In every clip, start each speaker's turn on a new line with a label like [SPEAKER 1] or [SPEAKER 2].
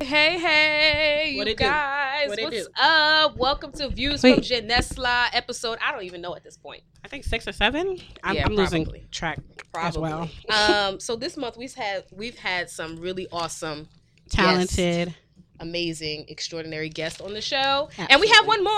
[SPEAKER 1] Hey, hey,
[SPEAKER 2] What
[SPEAKER 1] you guys.
[SPEAKER 2] What
[SPEAKER 1] What's
[SPEAKER 2] do?
[SPEAKER 1] up? Welcome to Views
[SPEAKER 2] Wait.
[SPEAKER 1] from Janesla episode. I don't even know at this point.
[SPEAKER 2] I think six or seven. I'm,
[SPEAKER 1] Yeah,
[SPEAKER 2] I'm losing track
[SPEAKER 1] Probably.
[SPEAKER 2] as well.
[SPEAKER 1] um, so this month we've had we've had some really awesome,
[SPEAKER 2] Talented.
[SPEAKER 1] amazing, extraordinary guests on the show. And we have one more.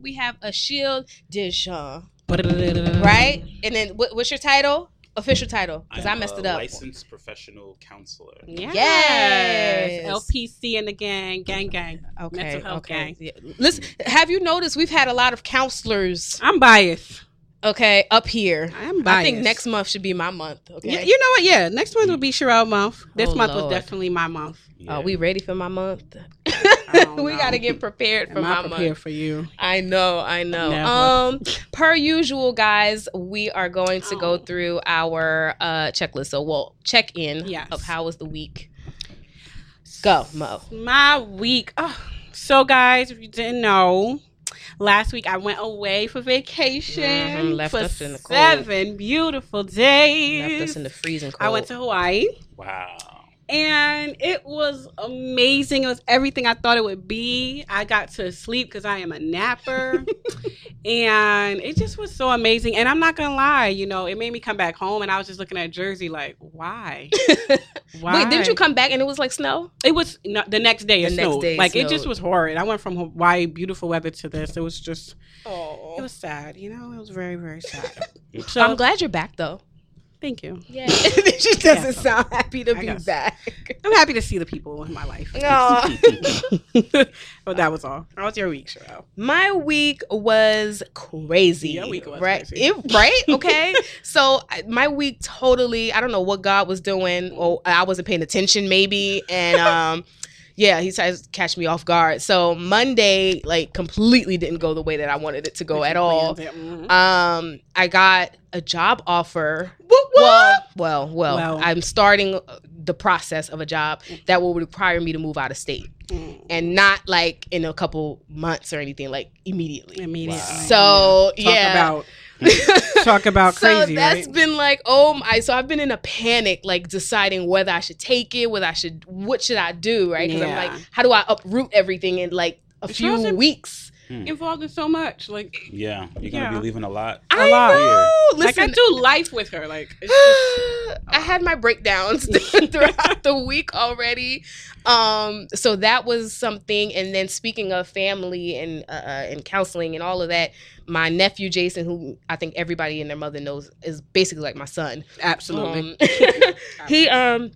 [SPEAKER 1] We have a Shield Deschamps. Right? And then what, what's your title? Official title. Because I
[SPEAKER 3] I'm
[SPEAKER 1] messed
[SPEAKER 3] a
[SPEAKER 1] it up.
[SPEAKER 3] Licensed professional counselor.
[SPEAKER 2] Yes.
[SPEAKER 1] Yes.
[SPEAKER 2] LPC and the gang, gang, gang.
[SPEAKER 1] Okay.
[SPEAKER 2] Mental health
[SPEAKER 1] okay.
[SPEAKER 2] gang.
[SPEAKER 1] Yeah. Listen, have you noticed we've had a lot of counselors,
[SPEAKER 2] I'm biased.
[SPEAKER 1] okay, up here.
[SPEAKER 2] I'm biased.
[SPEAKER 1] I think next month should be my month, okay?
[SPEAKER 2] Yeah, you know what? Yeah, next month will be Sherelle month. This
[SPEAKER 1] Oh,
[SPEAKER 2] month
[SPEAKER 1] Lord.
[SPEAKER 2] was definitely my month.
[SPEAKER 3] Yeah.
[SPEAKER 1] Are we ready for my month?
[SPEAKER 2] Don't
[SPEAKER 1] we got to get prepared for
[SPEAKER 2] Am
[SPEAKER 1] my
[SPEAKER 2] I prepared for you?
[SPEAKER 1] I know, I know.
[SPEAKER 2] Never.
[SPEAKER 1] Um, per usual, guys, we are going to go
[SPEAKER 2] Oh.
[SPEAKER 1] through our uh checklist. So we'll check in
[SPEAKER 2] Yes.
[SPEAKER 1] of how was the week. Go, Mo.
[SPEAKER 2] My week. Oh, so, guys, if you didn't know, last week I went away for vacation
[SPEAKER 1] Mhm, left
[SPEAKER 2] for
[SPEAKER 1] us in the cold.
[SPEAKER 2] seven beautiful days.
[SPEAKER 1] Left us in the freezing cold.
[SPEAKER 2] I went to Hawaii.
[SPEAKER 3] Wow.
[SPEAKER 2] And it was amazing. It was everything I thought it would be. I got to sleep because I am a napper, and it just was so amazing. And I'm not gonna lie, you know, it made me come back home, and I was just looking at Jersey like, why? Why?
[SPEAKER 1] Wait, didn't you come back and it was like snow?
[SPEAKER 2] It was no, the next day. It
[SPEAKER 1] The
[SPEAKER 2] snowed.
[SPEAKER 1] day it
[SPEAKER 2] like it just was horrid. I went from Hawaii, beautiful weather, to this. It was just,
[SPEAKER 1] Oh,
[SPEAKER 2] it was sad. You know, it was very, very sad. So
[SPEAKER 1] I'm glad you're back though.
[SPEAKER 2] Thank you.
[SPEAKER 1] Yeah, she doesn't
[SPEAKER 2] Yeah.
[SPEAKER 1] sound happy to
[SPEAKER 2] I
[SPEAKER 1] be
[SPEAKER 2] guess.
[SPEAKER 1] back.
[SPEAKER 2] I'm happy to see the people in my life.
[SPEAKER 1] No.
[SPEAKER 2] but that was all. How was your week, Sherelle?
[SPEAKER 1] My week was crazy.
[SPEAKER 2] Your week was
[SPEAKER 1] right,
[SPEAKER 2] crazy.
[SPEAKER 1] It, right? Okay. so my week totally. I don't know what God was doing, or I wasn't paying attention, maybe, and um. Yeah, he tries to catch me off guard. So Monday, like, completely didn't go the way that I wanted it to go at all.
[SPEAKER 2] Mhm.
[SPEAKER 1] Um, I got a job offer.
[SPEAKER 2] What?
[SPEAKER 1] Well, well, well,
[SPEAKER 2] Well.
[SPEAKER 1] I'm starting uh, the process of a job that will require me to move out of state,
[SPEAKER 2] Mm.
[SPEAKER 1] and not like in a couple months or anything, like immediately.
[SPEAKER 2] Immediately.
[SPEAKER 3] Wow.
[SPEAKER 1] So
[SPEAKER 2] Talk
[SPEAKER 1] yeah,
[SPEAKER 2] about talk about
[SPEAKER 1] so
[SPEAKER 2] crazy,
[SPEAKER 1] that's
[SPEAKER 2] right?
[SPEAKER 1] been like oh my. So I've been in a panic, like deciding whether I should take it, whether I should, what should I do, right? Because
[SPEAKER 2] Yeah.
[SPEAKER 1] I'm like, how do I uproot everything in like a
[SPEAKER 2] It
[SPEAKER 1] few
[SPEAKER 2] shows in-
[SPEAKER 1] weeks?
[SPEAKER 2] Involved in so much, like
[SPEAKER 3] Yeah, you're gonna
[SPEAKER 2] Yeah.
[SPEAKER 3] be leaving a lot.
[SPEAKER 2] A
[SPEAKER 1] I
[SPEAKER 2] lot.
[SPEAKER 1] know.
[SPEAKER 2] like I
[SPEAKER 1] Listen,
[SPEAKER 2] do life with her, like it's just,
[SPEAKER 1] I had my breakdowns throughout the week already. Um, so that was something. And then speaking of family and uh, and counseling and all of that, my nephew Jason, who I think everybody and their mother knows, is basically like my son.
[SPEAKER 2] absolutely.
[SPEAKER 1] Um, he um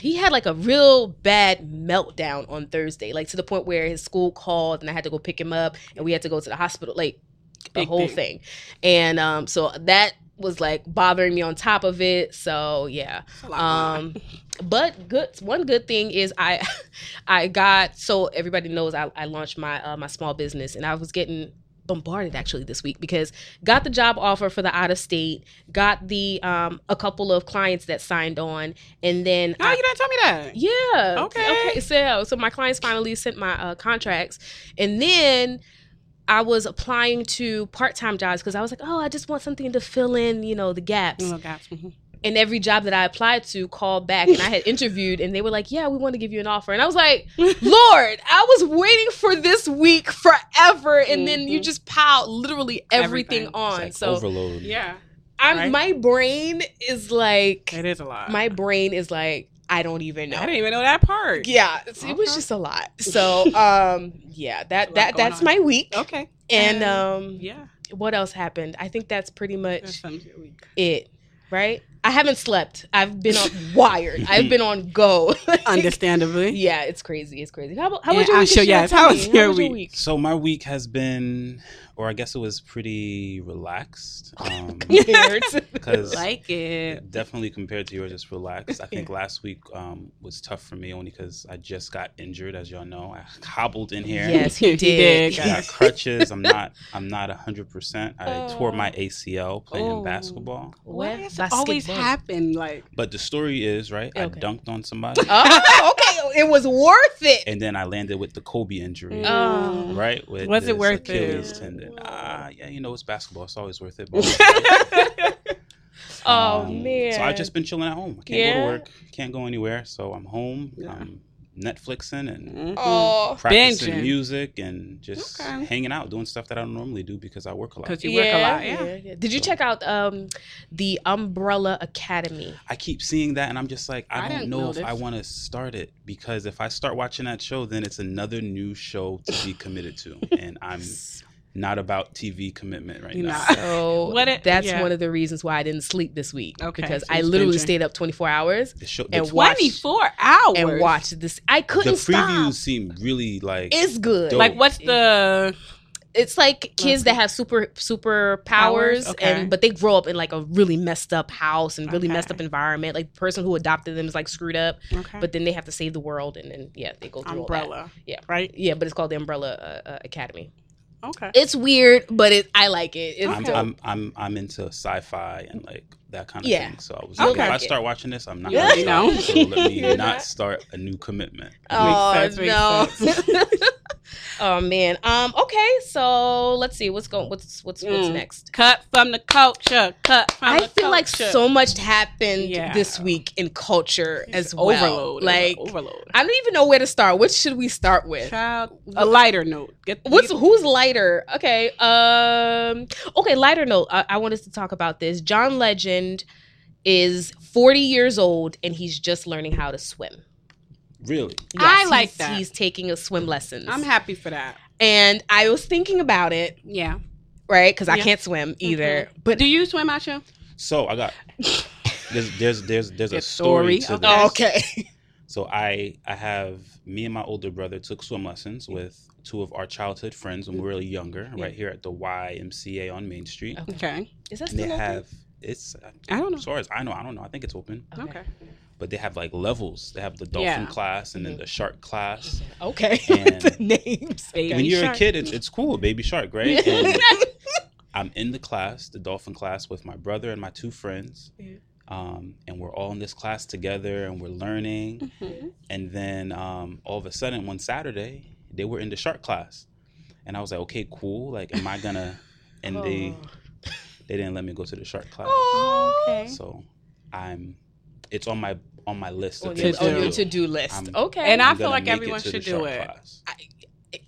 [SPEAKER 1] he had like a real bad meltdown on Thursday, like to the point where his school called and I had to go pick him up and we had to go to the hospital, like the whole
[SPEAKER 2] thing.
[SPEAKER 1] thing. And um so that was like bothering me on top of it. So yeah.
[SPEAKER 2] It's a lot
[SPEAKER 1] Um but good one good thing is I I got so everybody knows I, I launched my uh, my small business and I was getting bombarded actually this week because got the job offer for the out of state, got the um a couple of clients that signed on and then
[SPEAKER 2] Oh,
[SPEAKER 1] I-
[SPEAKER 2] you didn't tell me that.
[SPEAKER 1] yeah.
[SPEAKER 2] Okay.
[SPEAKER 1] Okay. So, so my clients finally sent my uh, contracts, and then I was applying to part-time jobs because I was like, oh, I just want something to fill in, you know, the gaps.
[SPEAKER 2] Mhm.
[SPEAKER 1] And every job that I applied to called back, and I had interviewed, and they were like, yeah, we want to give you an offer, and I was like, Lord, I was waiting for this week forever, and then you
[SPEAKER 2] Mhm.
[SPEAKER 1] just piled literally everything,
[SPEAKER 2] Everything.
[SPEAKER 3] It's
[SPEAKER 1] on.
[SPEAKER 3] like
[SPEAKER 1] so
[SPEAKER 3] overload.
[SPEAKER 2] Yeah,
[SPEAKER 1] I'm
[SPEAKER 2] right?
[SPEAKER 1] my brain is like,
[SPEAKER 2] it is a lot.
[SPEAKER 1] my brain is like, I don't even know
[SPEAKER 2] I didn't even know that part.
[SPEAKER 1] yeah it's- it was just a lot so um yeah that that that's
[SPEAKER 2] on.
[SPEAKER 1] my week
[SPEAKER 2] Okay.
[SPEAKER 1] and
[SPEAKER 2] And-
[SPEAKER 1] um
[SPEAKER 2] Yeah.
[SPEAKER 1] what else happened i think that's pretty much
[SPEAKER 2] sums
[SPEAKER 1] it right i haven't slept. I've been on wired. I've been on go.
[SPEAKER 2] Understandably.
[SPEAKER 1] yeah it's crazy. It's crazy. How about how
[SPEAKER 2] And
[SPEAKER 1] was your
[SPEAKER 2] I
[SPEAKER 1] week
[SPEAKER 2] sure-
[SPEAKER 1] Ashia?
[SPEAKER 2] yes,
[SPEAKER 1] Tell
[SPEAKER 2] how
[SPEAKER 1] me,
[SPEAKER 2] was your
[SPEAKER 1] was
[SPEAKER 2] week?
[SPEAKER 3] So my week has been, or I guess it was pretty relaxed. Um,
[SPEAKER 1] Compared to-
[SPEAKER 3] because
[SPEAKER 2] Like it.
[SPEAKER 3] definitely compared to yours, just relaxed. I think last week um, was tough for me only because I just got injured, as y'all know. I hobbled in here.
[SPEAKER 1] yes he
[SPEAKER 2] He
[SPEAKER 1] did,
[SPEAKER 2] did,
[SPEAKER 3] got crutches. I'm not. I'm not hundred percent. I tore my
[SPEAKER 1] Oh.
[SPEAKER 3] ACL playing
[SPEAKER 2] Oh.
[SPEAKER 3] basketball.
[SPEAKER 2] Why
[SPEAKER 1] What?
[SPEAKER 2] does it always
[SPEAKER 1] Basketball.
[SPEAKER 2] happen? Like
[SPEAKER 3] But the story is right. I dunked on somebody,
[SPEAKER 1] oh okay it was worth it
[SPEAKER 3] and then I landed with the Kobe injury.
[SPEAKER 1] Oh.
[SPEAKER 3] Right? With
[SPEAKER 2] Was it worth
[SPEAKER 3] Achilles
[SPEAKER 2] it?
[SPEAKER 3] tendon. Ah, yeah, you know it's basketball. It's always worth it. But
[SPEAKER 1] Oh
[SPEAKER 3] Um,
[SPEAKER 1] man.
[SPEAKER 3] So I've just been chilling at home. I can't go to work, can't go anywhere. So I'm home.
[SPEAKER 2] Yeah.
[SPEAKER 3] I'm Netflixing and
[SPEAKER 2] Mhm.
[SPEAKER 1] Oh.
[SPEAKER 3] practicing
[SPEAKER 2] Binging.
[SPEAKER 3] music and just
[SPEAKER 2] Okay.
[SPEAKER 3] hanging out, doing stuff that I don't normally do because I work a lot.
[SPEAKER 2] Because you work a lot. Yeah.
[SPEAKER 1] Did you check out um the Umbrella Academy?
[SPEAKER 3] I keep seeing that and I'm just like, I,
[SPEAKER 2] I
[SPEAKER 3] don't know
[SPEAKER 2] know
[SPEAKER 3] if. I want to start it because if I start watching that show, then it's another new show to be committed to. And I'm not about TV commitment right now.
[SPEAKER 1] So
[SPEAKER 2] What it-
[SPEAKER 1] that's
[SPEAKER 2] yeah.
[SPEAKER 1] one of the reasons why I didn't sleep this week.
[SPEAKER 2] Okay,
[SPEAKER 1] Because
[SPEAKER 2] so
[SPEAKER 1] I literally
[SPEAKER 2] binging.
[SPEAKER 1] stayed up 24 hours
[SPEAKER 3] The show,
[SPEAKER 1] And
[SPEAKER 3] the,
[SPEAKER 1] watch-
[SPEAKER 2] 24 hours.
[SPEAKER 1] and watched this. I couldn't The
[SPEAKER 3] previews
[SPEAKER 1] stop.
[SPEAKER 3] seem really like
[SPEAKER 1] It's good.
[SPEAKER 3] Dope.
[SPEAKER 2] Like, what's the.
[SPEAKER 1] it's like kids that have super super powers,
[SPEAKER 2] Powers, okay.
[SPEAKER 1] and but they grow up in like a really messed up house and really messed up environment. Like the person who adopted them is like screwed up,
[SPEAKER 2] Okay.
[SPEAKER 1] but then they have to save the world, and then yeah, they go through all that.
[SPEAKER 2] Umbrella.
[SPEAKER 1] Yeah.
[SPEAKER 2] Right?
[SPEAKER 1] Yeah, but it's called the Umbrella uh, uh, Academy.
[SPEAKER 2] Okay.
[SPEAKER 1] It's weird, but it I like it. It's
[SPEAKER 3] I'm,
[SPEAKER 1] dope.
[SPEAKER 3] I'm I'm I'm into sci-fi and like that kind of
[SPEAKER 1] Yeah.
[SPEAKER 3] thing. So I was
[SPEAKER 2] Okay.
[SPEAKER 3] if I start watching this, I'm not
[SPEAKER 1] Yeah.
[SPEAKER 3] gonna
[SPEAKER 2] You
[SPEAKER 3] start. So let me not
[SPEAKER 1] not.
[SPEAKER 3] start a new commitment.
[SPEAKER 1] Oh
[SPEAKER 2] sense, makes
[SPEAKER 1] no. oh man. Um. Okay. So let's see. What's going? What's what's what's
[SPEAKER 2] Mm.
[SPEAKER 1] next?
[SPEAKER 2] Cut from the culture. Cut from
[SPEAKER 1] I
[SPEAKER 2] the
[SPEAKER 1] feel like
[SPEAKER 2] culture.
[SPEAKER 1] so much happened
[SPEAKER 2] Yeah.
[SPEAKER 1] this week in culture
[SPEAKER 2] It's
[SPEAKER 1] as well.
[SPEAKER 2] Overload.
[SPEAKER 1] Like
[SPEAKER 2] overload.
[SPEAKER 1] I don't even know where to start. What should we start with?
[SPEAKER 2] Child, a lighter note. Get
[SPEAKER 1] What's who's lighter? Okay. Um. Okay. Lighter note. I, I wanted to talk about this. John Legend is 40 years old and he's just learning how to swim.
[SPEAKER 3] Really?
[SPEAKER 2] I like
[SPEAKER 1] he's,
[SPEAKER 2] that.
[SPEAKER 1] He's taking a swim lessons.
[SPEAKER 2] I'm happy for that.
[SPEAKER 1] and I was thinking about it,
[SPEAKER 2] Yeah.
[SPEAKER 1] right? Because I can't swim either.
[SPEAKER 2] But
[SPEAKER 1] But
[SPEAKER 2] do you swim, Asha?
[SPEAKER 3] So I got there's there's there's there's a story,
[SPEAKER 2] story.
[SPEAKER 3] to
[SPEAKER 2] Okay.
[SPEAKER 3] So I I have me and my older brother took swim lessons with two of our childhood friends when we were really younger,
[SPEAKER 1] Yeah.
[SPEAKER 3] right here at the YMCA on Main Street.
[SPEAKER 2] Okay.
[SPEAKER 1] Is that
[SPEAKER 3] And they
[SPEAKER 1] still open?
[SPEAKER 3] have it's
[SPEAKER 2] I don't know.
[SPEAKER 3] as far as I know, I don't know. I think it's open,
[SPEAKER 2] Okay.
[SPEAKER 3] But they have like levels. They have the dolphin
[SPEAKER 2] Yeah.
[SPEAKER 3] class and then the shark class.
[SPEAKER 1] Okay.
[SPEAKER 3] And-
[SPEAKER 1] the names.
[SPEAKER 2] Baby
[SPEAKER 3] when you're
[SPEAKER 2] shark.
[SPEAKER 3] a kid, it's, it's cool, baby shark, right? I'm in the class, the dolphin class, with my brother and my two friends.
[SPEAKER 1] Yeah.
[SPEAKER 3] Um, and we're all in this class together and we're learning.
[SPEAKER 2] Mhm.
[SPEAKER 3] And then um, all of a sudden, one Saturday, they were in the shark class. And I was like, okay, cool. Like, am I gonna? And they they didn't let me go to the shark class.
[SPEAKER 1] Oh.
[SPEAKER 2] Okay.
[SPEAKER 3] So I'm, it's on my on my list
[SPEAKER 1] On
[SPEAKER 3] of
[SPEAKER 2] To
[SPEAKER 1] your, on
[SPEAKER 2] do.
[SPEAKER 1] your
[SPEAKER 3] to do.
[SPEAKER 1] to-do list.
[SPEAKER 3] I'm-
[SPEAKER 1] okay.
[SPEAKER 2] And I
[SPEAKER 3] I'm
[SPEAKER 2] feel like everyone should do it.
[SPEAKER 3] class.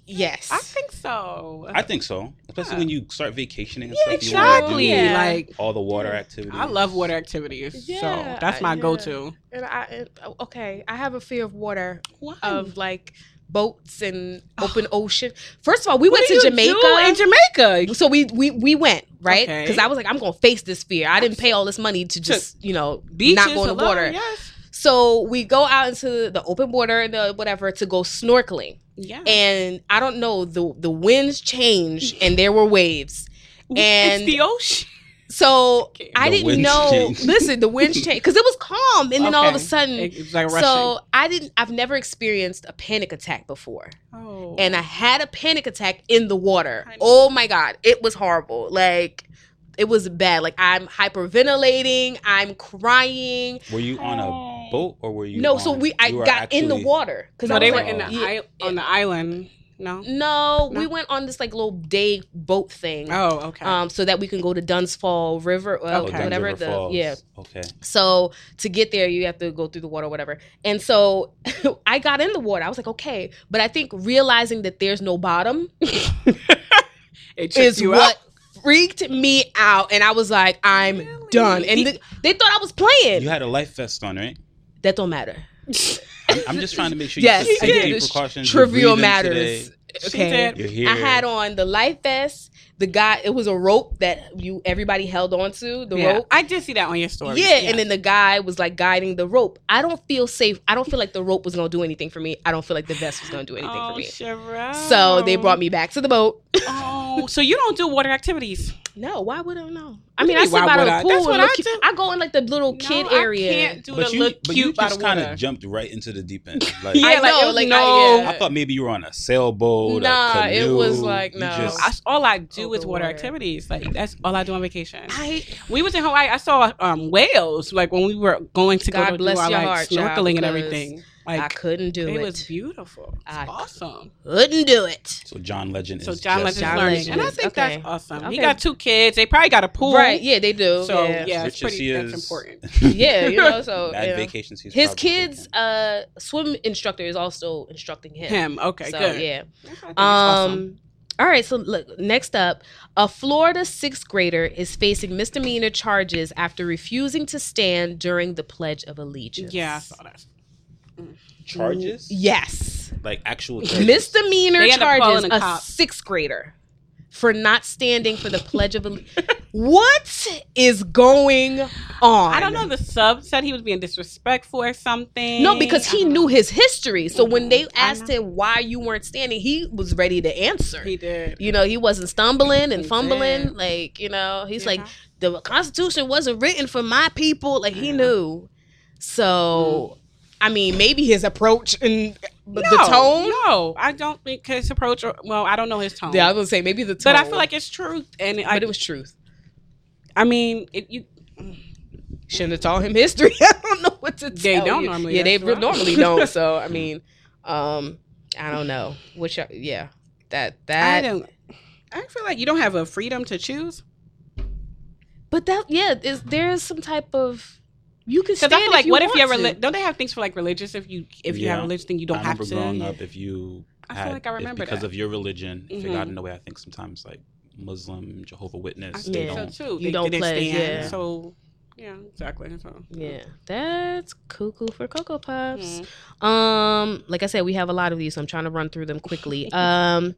[SPEAKER 1] yes.
[SPEAKER 2] I think so.
[SPEAKER 3] I think so, especially
[SPEAKER 2] Yeah.
[SPEAKER 3] when you start vacationing and
[SPEAKER 1] Yeah,
[SPEAKER 3] stuff. You
[SPEAKER 2] exactly.
[SPEAKER 1] Yeah.
[SPEAKER 2] Like
[SPEAKER 3] all the water
[SPEAKER 1] Yeah.
[SPEAKER 3] activities.
[SPEAKER 2] I love water activities,
[SPEAKER 1] Yeah,
[SPEAKER 2] so that's my
[SPEAKER 1] yeah.
[SPEAKER 2] go-to.
[SPEAKER 1] And I okay, I have a fear of water,
[SPEAKER 2] Why?
[SPEAKER 1] of like boats and open ocean. First of all, we
[SPEAKER 2] What
[SPEAKER 1] went to Jamaica.
[SPEAKER 2] in Jamaica.
[SPEAKER 1] so we we we went right
[SPEAKER 2] Okay.
[SPEAKER 1] because I was like, I'm gonna face this fear. I didn't pay all this money to just you know
[SPEAKER 2] Beaches,
[SPEAKER 1] not go in the water.
[SPEAKER 2] Yes.
[SPEAKER 1] So we go out into the open water and the whatever to go snorkeling.
[SPEAKER 2] Yeah.
[SPEAKER 1] And I don't know the the winds changed and there were waves. and-
[SPEAKER 2] it's the ocean.
[SPEAKER 1] So
[SPEAKER 2] Okay.
[SPEAKER 1] I
[SPEAKER 3] The
[SPEAKER 1] didn't know.
[SPEAKER 3] changed.
[SPEAKER 1] Listen, the winds changed because it was calm, and then all of a sudden,
[SPEAKER 2] It- it's like rushing.
[SPEAKER 1] so I didn't. I've never experienced a panic attack before,
[SPEAKER 2] oh.
[SPEAKER 1] and I had a panic attack in the water.
[SPEAKER 2] Honey.
[SPEAKER 1] Oh my god, it was horrible. Like it was bad. Like I'm hyperventilating. I'm crying.
[SPEAKER 3] Were you on a oh. boat or were you?
[SPEAKER 1] no, so we. I
[SPEAKER 3] you were
[SPEAKER 1] got in the water because
[SPEAKER 2] no, they were
[SPEAKER 1] like,
[SPEAKER 2] in the
[SPEAKER 1] yeah,
[SPEAKER 2] on the island. No.
[SPEAKER 1] No, we went on this like little day boat thing.
[SPEAKER 2] Oh, okay.
[SPEAKER 1] Um, so that we can go to Dunsfall River, uh,
[SPEAKER 2] Okay.
[SPEAKER 3] Duns
[SPEAKER 1] whatever
[SPEAKER 3] River
[SPEAKER 1] the
[SPEAKER 3] Falls.
[SPEAKER 1] yeah.
[SPEAKER 3] Okay.
[SPEAKER 1] So to get there, you have to go through the water, whatever. And so I got in the water. I was like, okay, but I think realizing that there's no bottom
[SPEAKER 2] it
[SPEAKER 1] is
[SPEAKER 2] you
[SPEAKER 1] what
[SPEAKER 2] up.
[SPEAKER 1] freaked me out, and I was like, I'm
[SPEAKER 2] Really?
[SPEAKER 1] done. And th- they thought I was playing.
[SPEAKER 3] You had a life vest on, right?
[SPEAKER 1] that don't matter.
[SPEAKER 3] I'm, I'm just trying to make sure
[SPEAKER 1] Yes,
[SPEAKER 3] you
[SPEAKER 1] I
[SPEAKER 3] took
[SPEAKER 1] did.
[SPEAKER 3] safety precautions.
[SPEAKER 1] Trivial matters.
[SPEAKER 3] today.
[SPEAKER 2] She
[SPEAKER 1] Okay.
[SPEAKER 2] did.
[SPEAKER 3] You're here.
[SPEAKER 1] I had on the life vest. The guy, it was a rope that you everybody held onto. The
[SPEAKER 2] Yeah.
[SPEAKER 1] rope.
[SPEAKER 2] I did see that on your story.
[SPEAKER 1] Yeah, and then the guy was like guiding the rope. I don't feel safe. I don't feel like the rope was gonna do anything for me. I don't feel like the vest was gonna do anything
[SPEAKER 2] oh,
[SPEAKER 1] for me.
[SPEAKER 2] Sherelle.
[SPEAKER 1] So they brought me back to the boat.
[SPEAKER 2] Oh, so you don't do water activities?
[SPEAKER 1] No, why would I know? I
[SPEAKER 2] What
[SPEAKER 1] mean, I sit by the
[SPEAKER 2] I?
[SPEAKER 1] pool.
[SPEAKER 2] That's what
[SPEAKER 1] look
[SPEAKER 2] I
[SPEAKER 1] cute.
[SPEAKER 2] do.
[SPEAKER 1] I go in like the little kid
[SPEAKER 2] No,
[SPEAKER 1] area.
[SPEAKER 2] I can't do
[SPEAKER 3] But
[SPEAKER 2] the
[SPEAKER 3] you,
[SPEAKER 2] look
[SPEAKER 3] but you
[SPEAKER 2] cute by
[SPEAKER 3] just kind of jumped right into the deep end. Like,
[SPEAKER 2] Yeah,
[SPEAKER 1] I
[SPEAKER 2] like,
[SPEAKER 1] know, like,
[SPEAKER 2] no.
[SPEAKER 1] I-
[SPEAKER 3] I thought maybe you were on a sailboat.
[SPEAKER 1] Nah,
[SPEAKER 3] a
[SPEAKER 1] it was like, no.
[SPEAKER 3] just-
[SPEAKER 2] I, all I do
[SPEAKER 1] Over
[SPEAKER 2] is water
[SPEAKER 1] water.
[SPEAKER 2] activities. Like that's all I do on vacation.
[SPEAKER 1] I
[SPEAKER 2] we was in Hawaii. I saw um, whales. Like when we were going to
[SPEAKER 1] God
[SPEAKER 2] go to
[SPEAKER 1] bless
[SPEAKER 2] do our
[SPEAKER 1] your
[SPEAKER 2] like
[SPEAKER 1] heart,
[SPEAKER 2] snorkeling and everything. Like
[SPEAKER 1] I couldn't do
[SPEAKER 2] it,
[SPEAKER 1] it.
[SPEAKER 2] was beautiful. It's
[SPEAKER 1] I-
[SPEAKER 2] awesome.
[SPEAKER 1] couldn't do it.
[SPEAKER 3] So John Legend
[SPEAKER 2] So
[SPEAKER 3] is
[SPEAKER 2] John
[SPEAKER 3] just
[SPEAKER 2] Legend's
[SPEAKER 1] John
[SPEAKER 2] learning,
[SPEAKER 1] Legend
[SPEAKER 2] and I think
[SPEAKER 1] okay.
[SPEAKER 2] that's awesome.
[SPEAKER 1] Okay.
[SPEAKER 2] He got two kids. They probably got a pool,
[SPEAKER 1] Right? Yeah, they do.
[SPEAKER 2] So
[SPEAKER 1] yeah.
[SPEAKER 2] yeah, it's pretty. That's important.
[SPEAKER 1] yeah, you know. So
[SPEAKER 3] Bad
[SPEAKER 1] you know.
[SPEAKER 3] vacations. He's
[SPEAKER 1] his kids, uh, swim instructor is also instructing him.
[SPEAKER 2] Him, okay,
[SPEAKER 1] so,
[SPEAKER 2] good.
[SPEAKER 1] Yeah.
[SPEAKER 2] I think it's
[SPEAKER 1] Um.
[SPEAKER 2] awesome.
[SPEAKER 1] All right. So look. Next up, a Florida sixth grader is facing misdemeanor charges after refusing to stand during the Pledge of Allegiance.
[SPEAKER 2] yeah, I saw that.
[SPEAKER 3] charges,
[SPEAKER 1] Yes.
[SPEAKER 3] like actual charges.
[SPEAKER 1] Misdemeanor
[SPEAKER 2] They end up calling
[SPEAKER 1] charges.
[SPEAKER 2] the
[SPEAKER 1] A
[SPEAKER 2] cops.
[SPEAKER 1] sixth grader for not standing for the Pledge of Allegiance. what is going on?
[SPEAKER 2] I don't know. The sub said he was being disrespectful or something.
[SPEAKER 1] No, because he knew his history. So when they. Asked him why you weren't standing, he was ready to answer.
[SPEAKER 2] he did.
[SPEAKER 1] You know, he wasn't stumbling and
[SPEAKER 2] He
[SPEAKER 1] fumbling.
[SPEAKER 2] did.
[SPEAKER 1] Like, you know, he's
[SPEAKER 2] Yeah.
[SPEAKER 1] like, the Constitution wasn't written for my people. Like, he
[SPEAKER 2] Yeah.
[SPEAKER 1] knew. So, mm. I mean, maybe his approach and the tone.
[SPEAKER 2] No, I don't think his approach. Well, I don't know his tone.
[SPEAKER 1] Yeah, I was gonna say maybe the tone.
[SPEAKER 2] but I feel like it's truth, and I,
[SPEAKER 1] but it was truth.
[SPEAKER 2] I mean, it, you.
[SPEAKER 1] Shouldn't have taught him history. I don't know what to
[SPEAKER 2] They
[SPEAKER 1] tell They
[SPEAKER 2] don't
[SPEAKER 1] you.
[SPEAKER 2] normally,
[SPEAKER 1] Yeah, they
[SPEAKER 2] that's why.
[SPEAKER 1] normally don't. So I mean, um, I don't know. Which, uh, yeah, that that I
[SPEAKER 2] don't. I feel like you don't have a freedom to choose
[SPEAKER 1] But that yeah, is there's some type of you can
[SPEAKER 2] because
[SPEAKER 1] stand
[SPEAKER 2] I feel like
[SPEAKER 1] if
[SPEAKER 2] what if you're
[SPEAKER 1] want to.
[SPEAKER 2] reli- don't they have things for like religious if you if you have a
[SPEAKER 3] Yeah.
[SPEAKER 2] religious thing you don't
[SPEAKER 3] I
[SPEAKER 2] have
[SPEAKER 3] remember
[SPEAKER 2] to
[SPEAKER 3] growing up. If you
[SPEAKER 2] I feel like I
[SPEAKER 3] if
[SPEAKER 2] remember
[SPEAKER 3] because
[SPEAKER 2] that.
[SPEAKER 3] of your religion, if you got
[SPEAKER 2] Mhm.
[SPEAKER 3] in the way, I think sometimes like Muslim, Jehovah Witness,
[SPEAKER 2] think
[SPEAKER 3] they
[SPEAKER 1] Yeah.
[SPEAKER 3] don't.
[SPEAKER 2] so too.
[SPEAKER 1] You
[SPEAKER 2] They
[SPEAKER 1] don't
[SPEAKER 2] didn't
[SPEAKER 1] pledge,
[SPEAKER 2] stand,
[SPEAKER 1] yeah.
[SPEAKER 2] So yeah, exactly. So,
[SPEAKER 1] Yeah, that's cuckoo for Cocoa Puffs.
[SPEAKER 2] Mhm.
[SPEAKER 1] Um, like I said, we have a lot of these, so I'm trying to run through them quickly. um,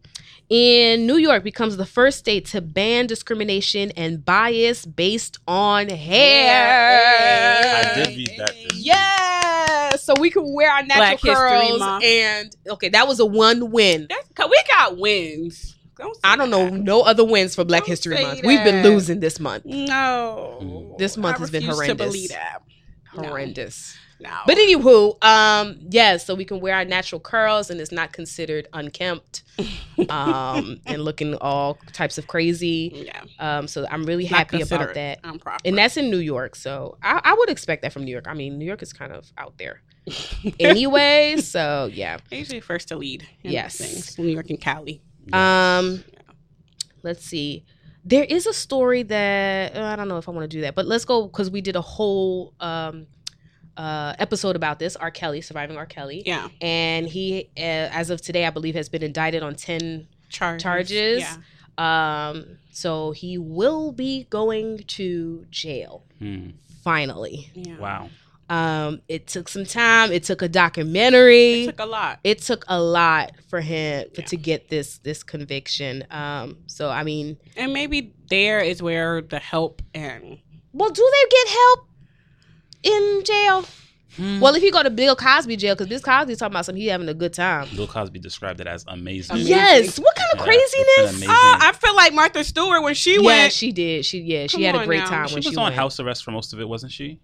[SPEAKER 1] in New York becomes the first state to ban discrimination and bias based on hair.
[SPEAKER 3] I did read that. this week.
[SPEAKER 1] Yeah, so we can wear our natural
[SPEAKER 2] Black
[SPEAKER 1] curls
[SPEAKER 2] Month.
[SPEAKER 1] and okay, that was a one win.
[SPEAKER 2] That's, cause we got wins. Don't
[SPEAKER 1] I don't know
[SPEAKER 2] that.
[SPEAKER 1] no other wins for Black
[SPEAKER 2] Don't
[SPEAKER 1] History
[SPEAKER 2] say
[SPEAKER 1] Month. We've been losing this month.
[SPEAKER 2] No,
[SPEAKER 3] Mm.
[SPEAKER 1] This month
[SPEAKER 2] I
[SPEAKER 1] has been
[SPEAKER 2] refuse
[SPEAKER 1] horrendous.
[SPEAKER 2] To believe that. No.
[SPEAKER 1] Horrendous.
[SPEAKER 2] No.
[SPEAKER 1] But anywho, um, yes, so we can wear our natural curls and it's not considered unkempt, um, and looking all types of crazy.
[SPEAKER 2] yeah,
[SPEAKER 1] Um, so I'm really
[SPEAKER 2] Not
[SPEAKER 1] happy about
[SPEAKER 2] considered
[SPEAKER 1] that.
[SPEAKER 2] improper.
[SPEAKER 1] And that's in New York, so I, I would expect that from New York. I mean, New York is kind of out there anyway. so yeah.
[SPEAKER 2] They're usually first to lead.
[SPEAKER 1] Yes.
[SPEAKER 2] things. New York and Cali.
[SPEAKER 1] Um, let's see. There is a story that uh, I don't know if I want to do that, but let's go because we did a whole um, uh, episode about this. R. Kelly, surviving R. Kelly,
[SPEAKER 2] Yeah,
[SPEAKER 1] and he, uh, as of today, I believe, has been indicted on ten
[SPEAKER 2] charges.
[SPEAKER 1] charges.
[SPEAKER 2] Yeah,
[SPEAKER 1] Um, so he will be going to jail
[SPEAKER 3] Hmm.
[SPEAKER 1] finally.
[SPEAKER 2] yeah.
[SPEAKER 3] Wow.
[SPEAKER 1] Um, it took some time. It took a documentary.
[SPEAKER 2] It took a lot.
[SPEAKER 1] it took a lot for him for, to get this this conviction. Um, so I mean,
[SPEAKER 2] And maybe there is where the help and
[SPEAKER 1] well, do they get help in jail?
[SPEAKER 3] Hmm.
[SPEAKER 1] Well, if you go to Bill Cosby jail, because Bill Cosby's talking about something he having a good time.
[SPEAKER 3] Bill Cosby described it as amazing.
[SPEAKER 2] Amazing.
[SPEAKER 1] Yes, what kind of
[SPEAKER 3] Yeah,
[SPEAKER 1] craziness?
[SPEAKER 3] amazing-
[SPEAKER 2] oh, I feel like Martha Stewart when she went.
[SPEAKER 1] yeah,
[SPEAKER 2] went.
[SPEAKER 1] she did. She yeah, she had a great
[SPEAKER 2] now.
[SPEAKER 1] time
[SPEAKER 3] She
[SPEAKER 1] when
[SPEAKER 3] was
[SPEAKER 1] she
[SPEAKER 3] on
[SPEAKER 1] went.
[SPEAKER 3] house arrest for most of it, wasn't she?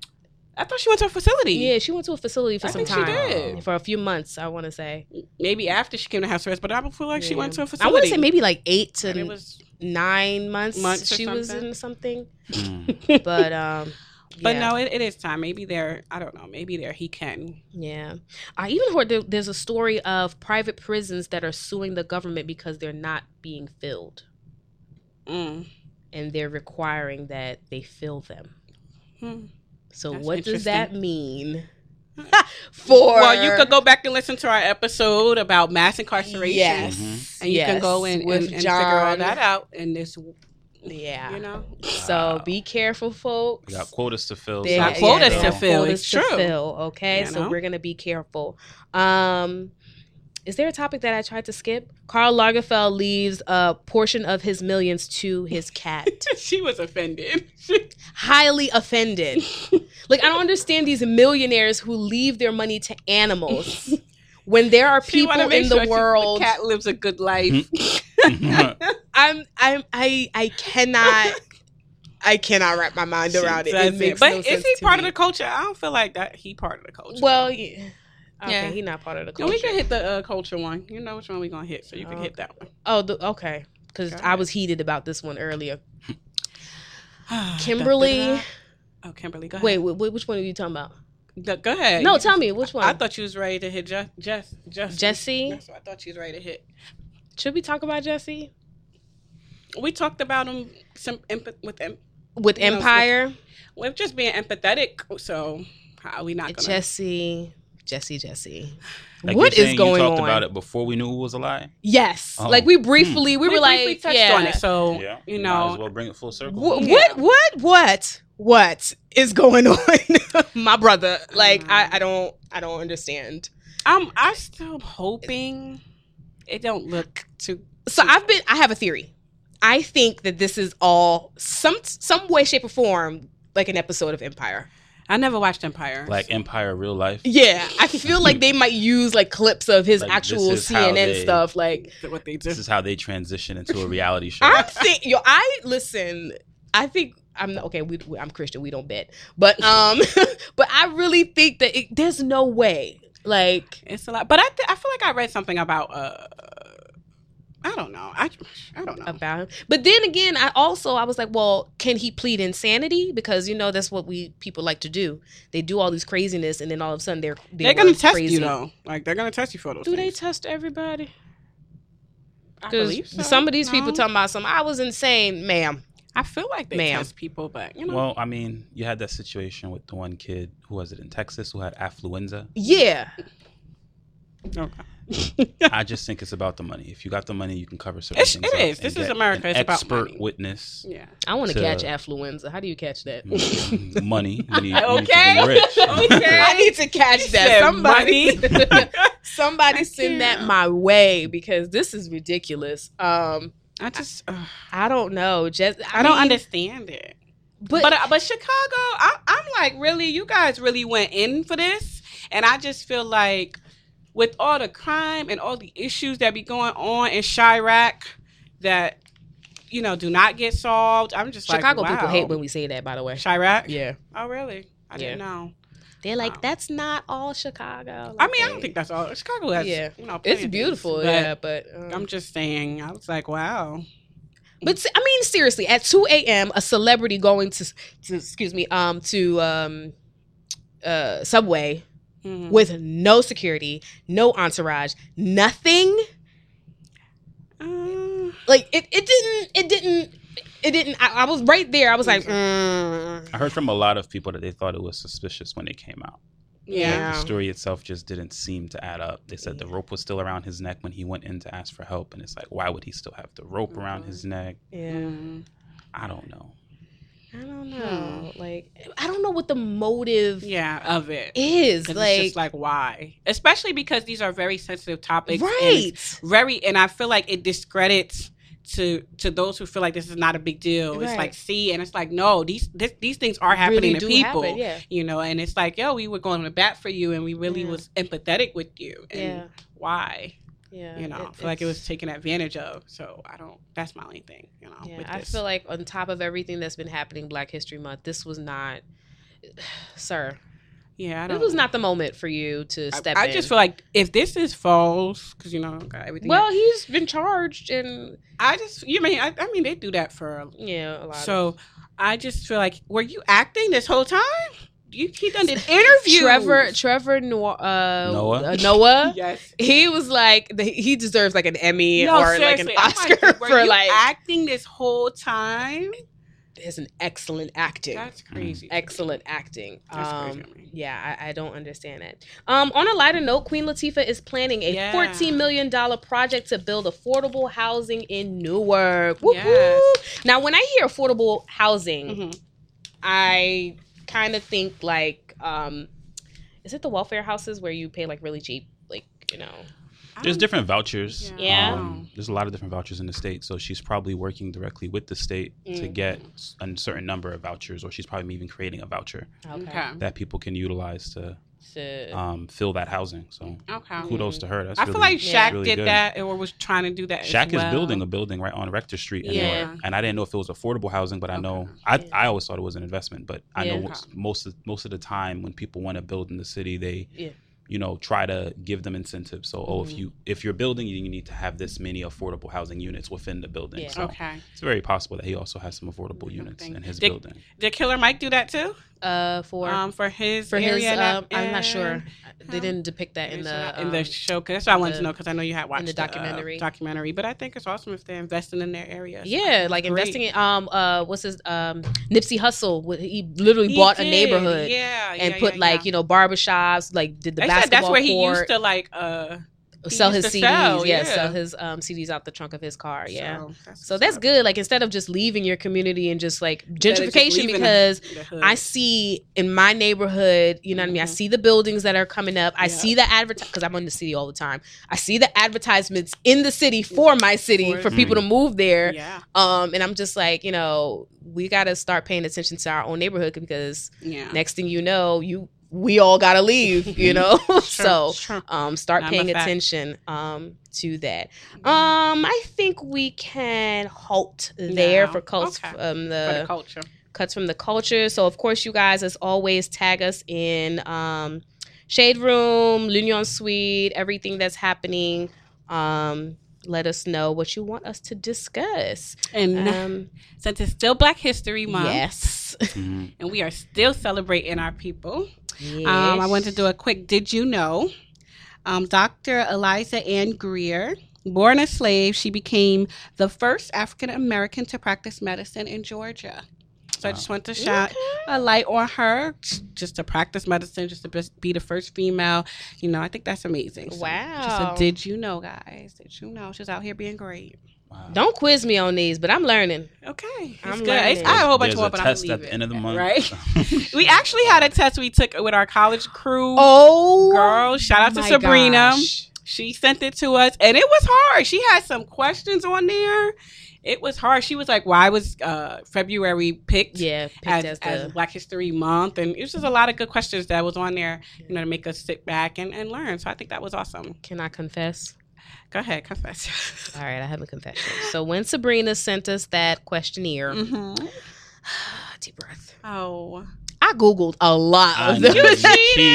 [SPEAKER 2] I thought she went to a facility.
[SPEAKER 1] Yeah, she went to a facility for
[SPEAKER 2] I
[SPEAKER 1] some
[SPEAKER 2] think she
[SPEAKER 1] time
[SPEAKER 2] did.
[SPEAKER 1] for a few months. I want to say.
[SPEAKER 2] Maybe after she came to house arrest, but I don't feel like she went to a facility.
[SPEAKER 1] I want to say maybe like eight to
[SPEAKER 2] And it was,
[SPEAKER 1] nine months.
[SPEAKER 2] Months or
[SPEAKER 1] she was in something,
[SPEAKER 3] Hmm.
[SPEAKER 1] but um,
[SPEAKER 2] but no, it, it is time. Maybe there. I don't know. Maybe there he can.
[SPEAKER 1] Yeah. I even heard there, there's a story of private prisons that are suing the government because they're not being filled
[SPEAKER 2] Mm.
[SPEAKER 1] and they're requiring that they fill them.
[SPEAKER 2] Hmm.
[SPEAKER 1] So
[SPEAKER 2] That's
[SPEAKER 1] what does that mean?
[SPEAKER 2] For
[SPEAKER 1] For
[SPEAKER 2] well, you could go back and listen to our episode about mass incarceration.
[SPEAKER 1] Yes.
[SPEAKER 3] Mhm.
[SPEAKER 2] and you can go in and, and figure all that out And this.
[SPEAKER 1] Yeah.
[SPEAKER 2] You know,
[SPEAKER 1] So be careful, folks.
[SPEAKER 3] We got quotas to fill.
[SPEAKER 1] They-
[SPEAKER 2] got
[SPEAKER 3] so-
[SPEAKER 2] quotas
[SPEAKER 1] they
[SPEAKER 2] to fill.
[SPEAKER 1] quotas
[SPEAKER 2] It's
[SPEAKER 1] to
[SPEAKER 2] true.
[SPEAKER 1] fill, okay,
[SPEAKER 2] You
[SPEAKER 1] so
[SPEAKER 2] know?
[SPEAKER 1] we're gonna be careful. Um, is there a topic that I tried to skip? Karl Lagerfeld leaves a portion of his millions to his cat.
[SPEAKER 2] she was offended.
[SPEAKER 1] highly offended. like I don't understand these millionaires who leave their money to animals when there are people
[SPEAKER 2] wanna
[SPEAKER 1] in
[SPEAKER 2] sure
[SPEAKER 1] the
[SPEAKER 2] she-
[SPEAKER 1] world.
[SPEAKER 2] cat lives a good life. Mm-hmm.
[SPEAKER 1] I'm I'm I I cannot I cannot wrap my mind around it.
[SPEAKER 2] does
[SPEAKER 1] It makes
[SPEAKER 2] But
[SPEAKER 1] no
[SPEAKER 2] is
[SPEAKER 1] sense
[SPEAKER 2] he
[SPEAKER 1] to
[SPEAKER 2] part
[SPEAKER 1] me.
[SPEAKER 2] of the culture? I don't feel like that. He part of the culture.
[SPEAKER 1] Well, yeah. Okay,
[SPEAKER 2] Yeah.
[SPEAKER 1] he's not part of the
[SPEAKER 2] No,
[SPEAKER 1] culture.
[SPEAKER 2] we can hit the uh, culture one. You know which one we gonna hit, so you can
[SPEAKER 1] Oh.
[SPEAKER 2] hit that one.
[SPEAKER 1] Oh, the, okay. Because I was heated about this one earlier. Kimberly.
[SPEAKER 2] Oh, Kimberly, go ahead.
[SPEAKER 1] Wait, wh- which one are you talking about?
[SPEAKER 2] Go go ahead.
[SPEAKER 1] No, tell me which one.
[SPEAKER 2] I thought you was ready to hit Jess. Jess. Jess.
[SPEAKER 1] Jesse?
[SPEAKER 2] That's what I thought you was ready to hit.
[SPEAKER 1] Should we talk about Jesse
[SPEAKER 2] We talked about him some empath- with em-
[SPEAKER 1] with
[SPEAKER 2] You know,
[SPEAKER 1] Empire?
[SPEAKER 2] with just being empathetic. So how are we not gonna?
[SPEAKER 1] Jesse, Jesse, Jesse.
[SPEAKER 3] Like
[SPEAKER 1] what
[SPEAKER 3] you're
[SPEAKER 1] is
[SPEAKER 3] saying
[SPEAKER 1] going
[SPEAKER 3] you talked
[SPEAKER 1] on?
[SPEAKER 3] about it before we knew it was a lie.
[SPEAKER 1] Yes,
[SPEAKER 3] Oh.
[SPEAKER 1] like we hmm. briefly, we,
[SPEAKER 2] we
[SPEAKER 1] were
[SPEAKER 2] briefly
[SPEAKER 1] like,
[SPEAKER 2] touched
[SPEAKER 1] yeah.
[SPEAKER 2] on it. So
[SPEAKER 3] Yeah,
[SPEAKER 2] you
[SPEAKER 3] might as
[SPEAKER 2] know,
[SPEAKER 3] well bring it full circle.
[SPEAKER 1] Wh-
[SPEAKER 2] Yeah.
[SPEAKER 1] What, what, what, what is going on, my brother? Like, I, mm. I don't, I don't understand.
[SPEAKER 2] I'm I'm still hoping it don't look too.
[SPEAKER 1] So I've been, I have a theory. I think that this is all some, some way, shape, or form, like an episode of Empire.
[SPEAKER 2] I never watched Empire.
[SPEAKER 3] like Empire real life.
[SPEAKER 1] Yeah, I feel like they might use like clips of his
[SPEAKER 3] Like,
[SPEAKER 1] actual CNN
[SPEAKER 3] they-
[SPEAKER 1] stuff. Like,
[SPEAKER 2] what they do.
[SPEAKER 3] This is how they transition into a reality show.
[SPEAKER 1] I'm think yo, I listen. I think I'm not, okay. We, we- I'm Christian. We don't bet, but um, but I really think that it, there's no way. Like,
[SPEAKER 2] It's a lot, but I th- I feel like I read something about uh, I don't know. I I don't know.
[SPEAKER 1] about him. But then again, I also I was like, well, can he plead insanity? Because you know that's what we people like to do. They do all these craziness, and then all of a sudden they're they
[SPEAKER 2] They're gonna
[SPEAKER 1] were
[SPEAKER 2] test
[SPEAKER 1] crazy.
[SPEAKER 2] you though. Like they're gonna test you for those.
[SPEAKER 1] Do they test everybody?
[SPEAKER 2] I
[SPEAKER 1] Because
[SPEAKER 2] believe so.
[SPEAKER 1] some of these people talking about some. I was insane, ma'am.
[SPEAKER 2] I feel like they
[SPEAKER 1] Ma'am.
[SPEAKER 2] test people, but you know.
[SPEAKER 3] Well, I mean, you had that situation with the one kid who was it in Texas who had affluenza.
[SPEAKER 1] Yeah,
[SPEAKER 2] okay.
[SPEAKER 3] I just think it's about the money. If you got the money, you can cover certain
[SPEAKER 2] It's-
[SPEAKER 3] things.
[SPEAKER 2] it
[SPEAKER 3] up
[SPEAKER 2] is.
[SPEAKER 3] and
[SPEAKER 2] This is America.
[SPEAKER 3] An
[SPEAKER 2] It's about
[SPEAKER 3] expert
[SPEAKER 2] money.
[SPEAKER 3] witness.
[SPEAKER 2] yeah.
[SPEAKER 1] I want to
[SPEAKER 3] To-
[SPEAKER 1] catch affluenza. How do you catch that?
[SPEAKER 3] Mm, money. You need, you need to
[SPEAKER 2] Okay.
[SPEAKER 3] be rich.
[SPEAKER 2] Okay.
[SPEAKER 1] I need to catch
[SPEAKER 2] He
[SPEAKER 1] that. Somebody, somebody send that my way because this is ridiculous. Um,
[SPEAKER 2] I just uh,
[SPEAKER 1] I don't know. Just
[SPEAKER 2] I, don't
[SPEAKER 1] mean,
[SPEAKER 2] understand it.
[SPEAKER 1] But,
[SPEAKER 2] But uh, but Chicago, I, I'm like, really, you guys really went in for this, and I just feel like with all the crime and all the issues that be going on in Chiraq that you know do not get solved. I'm just
[SPEAKER 1] Chicago
[SPEAKER 2] like,
[SPEAKER 1] people hate when we say that. By the way,
[SPEAKER 2] Chiraq.
[SPEAKER 1] yeah,
[SPEAKER 2] Oh really? I
[SPEAKER 1] Yeah.
[SPEAKER 2] didn't know.
[SPEAKER 1] they're like
[SPEAKER 2] Wow.
[SPEAKER 1] that's not all Chicago.
[SPEAKER 2] I mean, I don't think that's all. Chicago has,
[SPEAKER 1] Yeah.
[SPEAKER 2] you know,
[SPEAKER 1] it's beautiful.
[SPEAKER 2] things,
[SPEAKER 1] yeah, but um,
[SPEAKER 2] I'm just saying. I was like, wow.
[SPEAKER 1] But I mean, seriously, at two a.m., a celebrity going to, to excuse me, um, to um, uh, Subway
[SPEAKER 2] Mhm.
[SPEAKER 1] with no security, no entourage, nothing.
[SPEAKER 2] Uh,
[SPEAKER 1] Like it, it didn't, it didn't, it didn't. I, I was right there. I was like, mm,
[SPEAKER 3] I heard from a lot of people that they thought it was suspicious when it came out.
[SPEAKER 2] yeah.
[SPEAKER 3] The story itself just didn't seem to add up. They said the rope was still around his neck when he went in to ask for help, and it's like, why would he still have the rope around his neck?
[SPEAKER 1] yeah.
[SPEAKER 2] Mm.
[SPEAKER 3] I don't know.
[SPEAKER 1] I don't know. Hmm. Like, I don't know what the motive
[SPEAKER 2] Yeah, of it
[SPEAKER 1] is. Like,
[SPEAKER 2] it's just like why? Especially because these are very sensitive topics.
[SPEAKER 1] right?
[SPEAKER 2] it's very, and I feel like it discredits to to those who feel like this is not a big deal. It's like see, and it's like no, these this, these things are happening
[SPEAKER 1] Really
[SPEAKER 2] to people.
[SPEAKER 1] happen, yeah.
[SPEAKER 2] You know, and it's like yo, we were going to bat for you, and we really
[SPEAKER 1] Yeah.
[SPEAKER 2] was empathetic with you. And
[SPEAKER 1] Yeah.
[SPEAKER 2] why?
[SPEAKER 1] Yeah.
[SPEAKER 2] You know,
[SPEAKER 1] it-
[SPEAKER 2] I feel like it was taken advantage of. So I don't. That's my only thing. You know,
[SPEAKER 1] Yeah, I feel like on top of everything that's been happening Black History Month, this was not, sir.
[SPEAKER 2] yeah, I. It
[SPEAKER 1] was not the moment for you to step
[SPEAKER 2] I, I just feel like if this is false, because you know, got everything.
[SPEAKER 1] well, he's been charged, and
[SPEAKER 2] I just you mean I, I mean they do that for
[SPEAKER 1] yeah, a lot.
[SPEAKER 2] so I just feel like were you acting this whole time? You he done did
[SPEAKER 1] of
[SPEAKER 2] interviews.
[SPEAKER 1] Trevor, Trevor Noah, uh,
[SPEAKER 3] Noah?
[SPEAKER 1] uh, Noah.
[SPEAKER 2] Yes.
[SPEAKER 1] He was like the, he deserves like an Emmy
[SPEAKER 2] No,
[SPEAKER 1] or like an Oscar
[SPEAKER 2] like,
[SPEAKER 1] for like
[SPEAKER 2] acting this whole time.
[SPEAKER 1] his an excellent acting.
[SPEAKER 2] That's crazy.
[SPEAKER 1] excellent acting.
[SPEAKER 2] That's
[SPEAKER 1] um,
[SPEAKER 2] crazy
[SPEAKER 1] yeah, I, I don't understand it. Um, on a lighter note, Queen Latifah is planning a
[SPEAKER 2] Yeah.
[SPEAKER 1] $14 million project to build affordable housing in Newark. Whoop,
[SPEAKER 2] Yes.
[SPEAKER 1] Now, when I hear affordable housing,
[SPEAKER 2] Mhm.
[SPEAKER 1] I kind of think like, um, is it the welfare houses where you pay like really cheap, like you know?
[SPEAKER 3] There's different vouchers.
[SPEAKER 1] Yeah.
[SPEAKER 3] Um, there's a lot of different vouchers in the state. So she's probably working directly with the state to
[SPEAKER 1] Mm.
[SPEAKER 3] get a certain number of vouchers, or she's probably even creating a voucher
[SPEAKER 2] Okay.
[SPEAKER 3] that people can utilize to
[SPEAKER 1] So,
[SPEAKER 3] um, fill that housing. So
[SPEAKER 2] Okay.
[SPEAKER 3] kudos to her. That's
[SPEAKER 2] I feel like
[SPEAKER 1] Yeah.
[SPEAKER 2] Shaq
[SPEAKER 3] really
[SPEAKER 2] did
[SPEAKER 3] good.
[SPEAKER 2] that or was trying to do that. as
[SPEAKER 3] Shaq
[SPEAKER 2] well.
[SPEAKER 3] is building a building right on Rector Street in
[SPEAKER 1] Yeah.
[SPEAKER 3] Newark, and I didn't know if it was affordable housing, but I know I,
[SPEAKER 1] Yeah.
[SPEAKER 3] I always thought it was an investment, but I
[SPEAKER 1] Yeah.
[SPEAKER 3] know most- most of, most of the time when people want to build in the city, they
[SPEAKER 1] Yeah.
[SPEAKER 3] you know try to give them incentives. So oh, if
[SPEAKER 1] Mhm.
[SPEAKER 3] you if you're building, you need to have this many affordable housing units within the building.
[SPEAKER 1] Yeah.
[SPEAKER 3] So
[SPEAKER 2] Okay.
[SPEAKER 3] it's very possible that he also has some affordable units in his
[SPEAKER 2] Did-
[SPEAKER 3] building.
[SPEAKER 2] Did Killer Mike do that too?
[SPEAKER 1] Uh, for
[SPEAKER 2] um for his
[SPEAKER 1] for his,
[SPEAKER 2] area
[SPEAKER 1] um, I'm not sure. They didn't depict that in the
[SPEAKER 2] in the
[SPEAKER 1] um,
[SPEAKER 2] show. Cause that's what I wanted
[SPEAKER 1] the-
[SPEAKER 2] to know because I know you had watched
[SPEAKER 1] the
[SPEAKER 2] uh,
[SPEAKER 1] documentary.
[SPEAKER 2] documentary, but I think it's awesome if they're investing in their areas.
[SPEAKER 1] Yeah, like
[SPEAKER 2] Great.
[SPEAKER 1] investing in um uh what's his um Nipsey Hussle. He literally
[SPEAKER 2] He
[SPEAKER 1] bought a neighborhood
[SPEAKER 2] yeah,
[SPEAKER 1] and
[SPEAKER 2] yeah,
[SPEAKER 1] put
[SPEAKER 2] yeah,
[SPEAKER 1] like you know barbershops, like did the
[SPEAKER 2] They
[SPEAKER 1] basketball
[SPEAKER 2] that's where he used to like uh
[SPEAKER 1] sell his CDs.
[SPEAKER 2] sell,
[SPEAKER 1] yeah,
[SPEAKER 2] yeah.
[SPEAKER 1] sell his um CDs out the trunk of his car. Yeah.
[SPEAKER 2] So that's,
[SPEAKER 1] So that's good. Like instead of just leaving your community and just like gentrification, because. I see in my neighborhood, you know what I mean. I
[SPEAKER 2] Mhm.
[SPEAKER 1] see the buildings that are coming up. I
[SPEAKER 2] Yeah.
[SPEAKER 1] see the advert because I'm in the city all the time. I see the advertisements in the city for my city
[SPEAKER 2] For
[SPEAKER 1] for people to move there.
[SPEAKER 2] yeah,
[SPEAKER 1] Um, and I'm just like, you know, we got to start paying attention to our own neighborhood because
[SPEAKER 2] yeah.
[SPEAKER 1] next thing you know, you we all got to leave, you know. so
[SPEAKER 2] Sure.
[SPEAKER 1] um, start
[SPEAKER 2] I'm
[SPEAKER 1] paying
[SPEAKER 2] fact.
[SPEAKER 1] attention um to that. Um, I think we can halt there
[SPEAKER 2] Now,
[SPEAKER 1] for cuts
[SPEAKER 2] okay.
[SPEAKER 1] from
[SPEAKER 2] for the
[SPEAKER 1] the
[SPEAKER 2] culture.
[SPEAKER 1] cuts from the culture. So of course, you guys, as always, tag us in um, Shade Room, L'Union Suite, everything that's happening. Um, let us know what you want us to discuss.
[SPEAKER 2] And
[SPEAKER 1] Um,
[SPEAKER 2] since it's still Black History Month,
[SPEAKER 1] yes.
[SPEAKER 3] Mhm.
[SPEAKER 2] and we are still celebrating our people, Um, I want to do a quick Did You Know? Um, Dr. Eliza Ann Grier, born a slave, she became the first African American to practice medicine in Georgia. So I just want to shine a light on her, just to practice medicine, just to be the first female. You know, I think that's amazing. So Just
[SPEAKER 1] Wow.
[SPEAKER 2] a did you know, guys? Did you know she's out here being great?
[SPEAKER 3] Wow.
[SPEAKER 1] Don't quiz me on these, but I'm learning.
[SPEAKER 2] Okay,
[SPEAKER 1] I'm
[SPEAKER 2] good.
[SPEAKER 1] learning.
[SPEAKER 2] I have a whole bunch
[SPEAKER 3] There's
[SPEAKER 2] more,
[SPEAKER 3] a
[SPEAKER 2] but I'm
[SPEAKER 3] test
[SPEAKER 2] gonna
[SPEAKER 3] at the end of the month.
[SPEAKER 2] Right? we actually had a test we took with our college crew.
[SPEAKER 1] Oh,
[SPEAKER 2] Girl, shout out to Sabrina.
[SPEAKER 1] gosh.
[SPEAKER 2] She sent it to us, and it was hard. She had some questions on there. It was hard. She was like, "Why was uh, February picked
[SPEAKER 1] Yeah, picked
[SPEAKER 2] as,
[SPEAKER 1] as,
[SPEAKER 2] as Black History Month?" And it was just a lot of good questions that was on there, you know, to make us sit back and, and learn. So I think that was awesome.
[SPEAKER 1] Can I confess?
[SPEAKER 2] Go ahead, confess.
[SPEAKER 1] All right, I have a confession. So when Sabrina sent us that questionnaire,
[SPEAKER 2] hmm
[SPEAKER 1] deep breath.
[SPEAKER 2] Oh,
[SPEAKER 1] I googled a lot
[SPEAKER 3] I
[SPEAKER 1] of
[SPEAKER 3] know
[SPEAKER 1] them.
[SPEAKER 3] you cheated.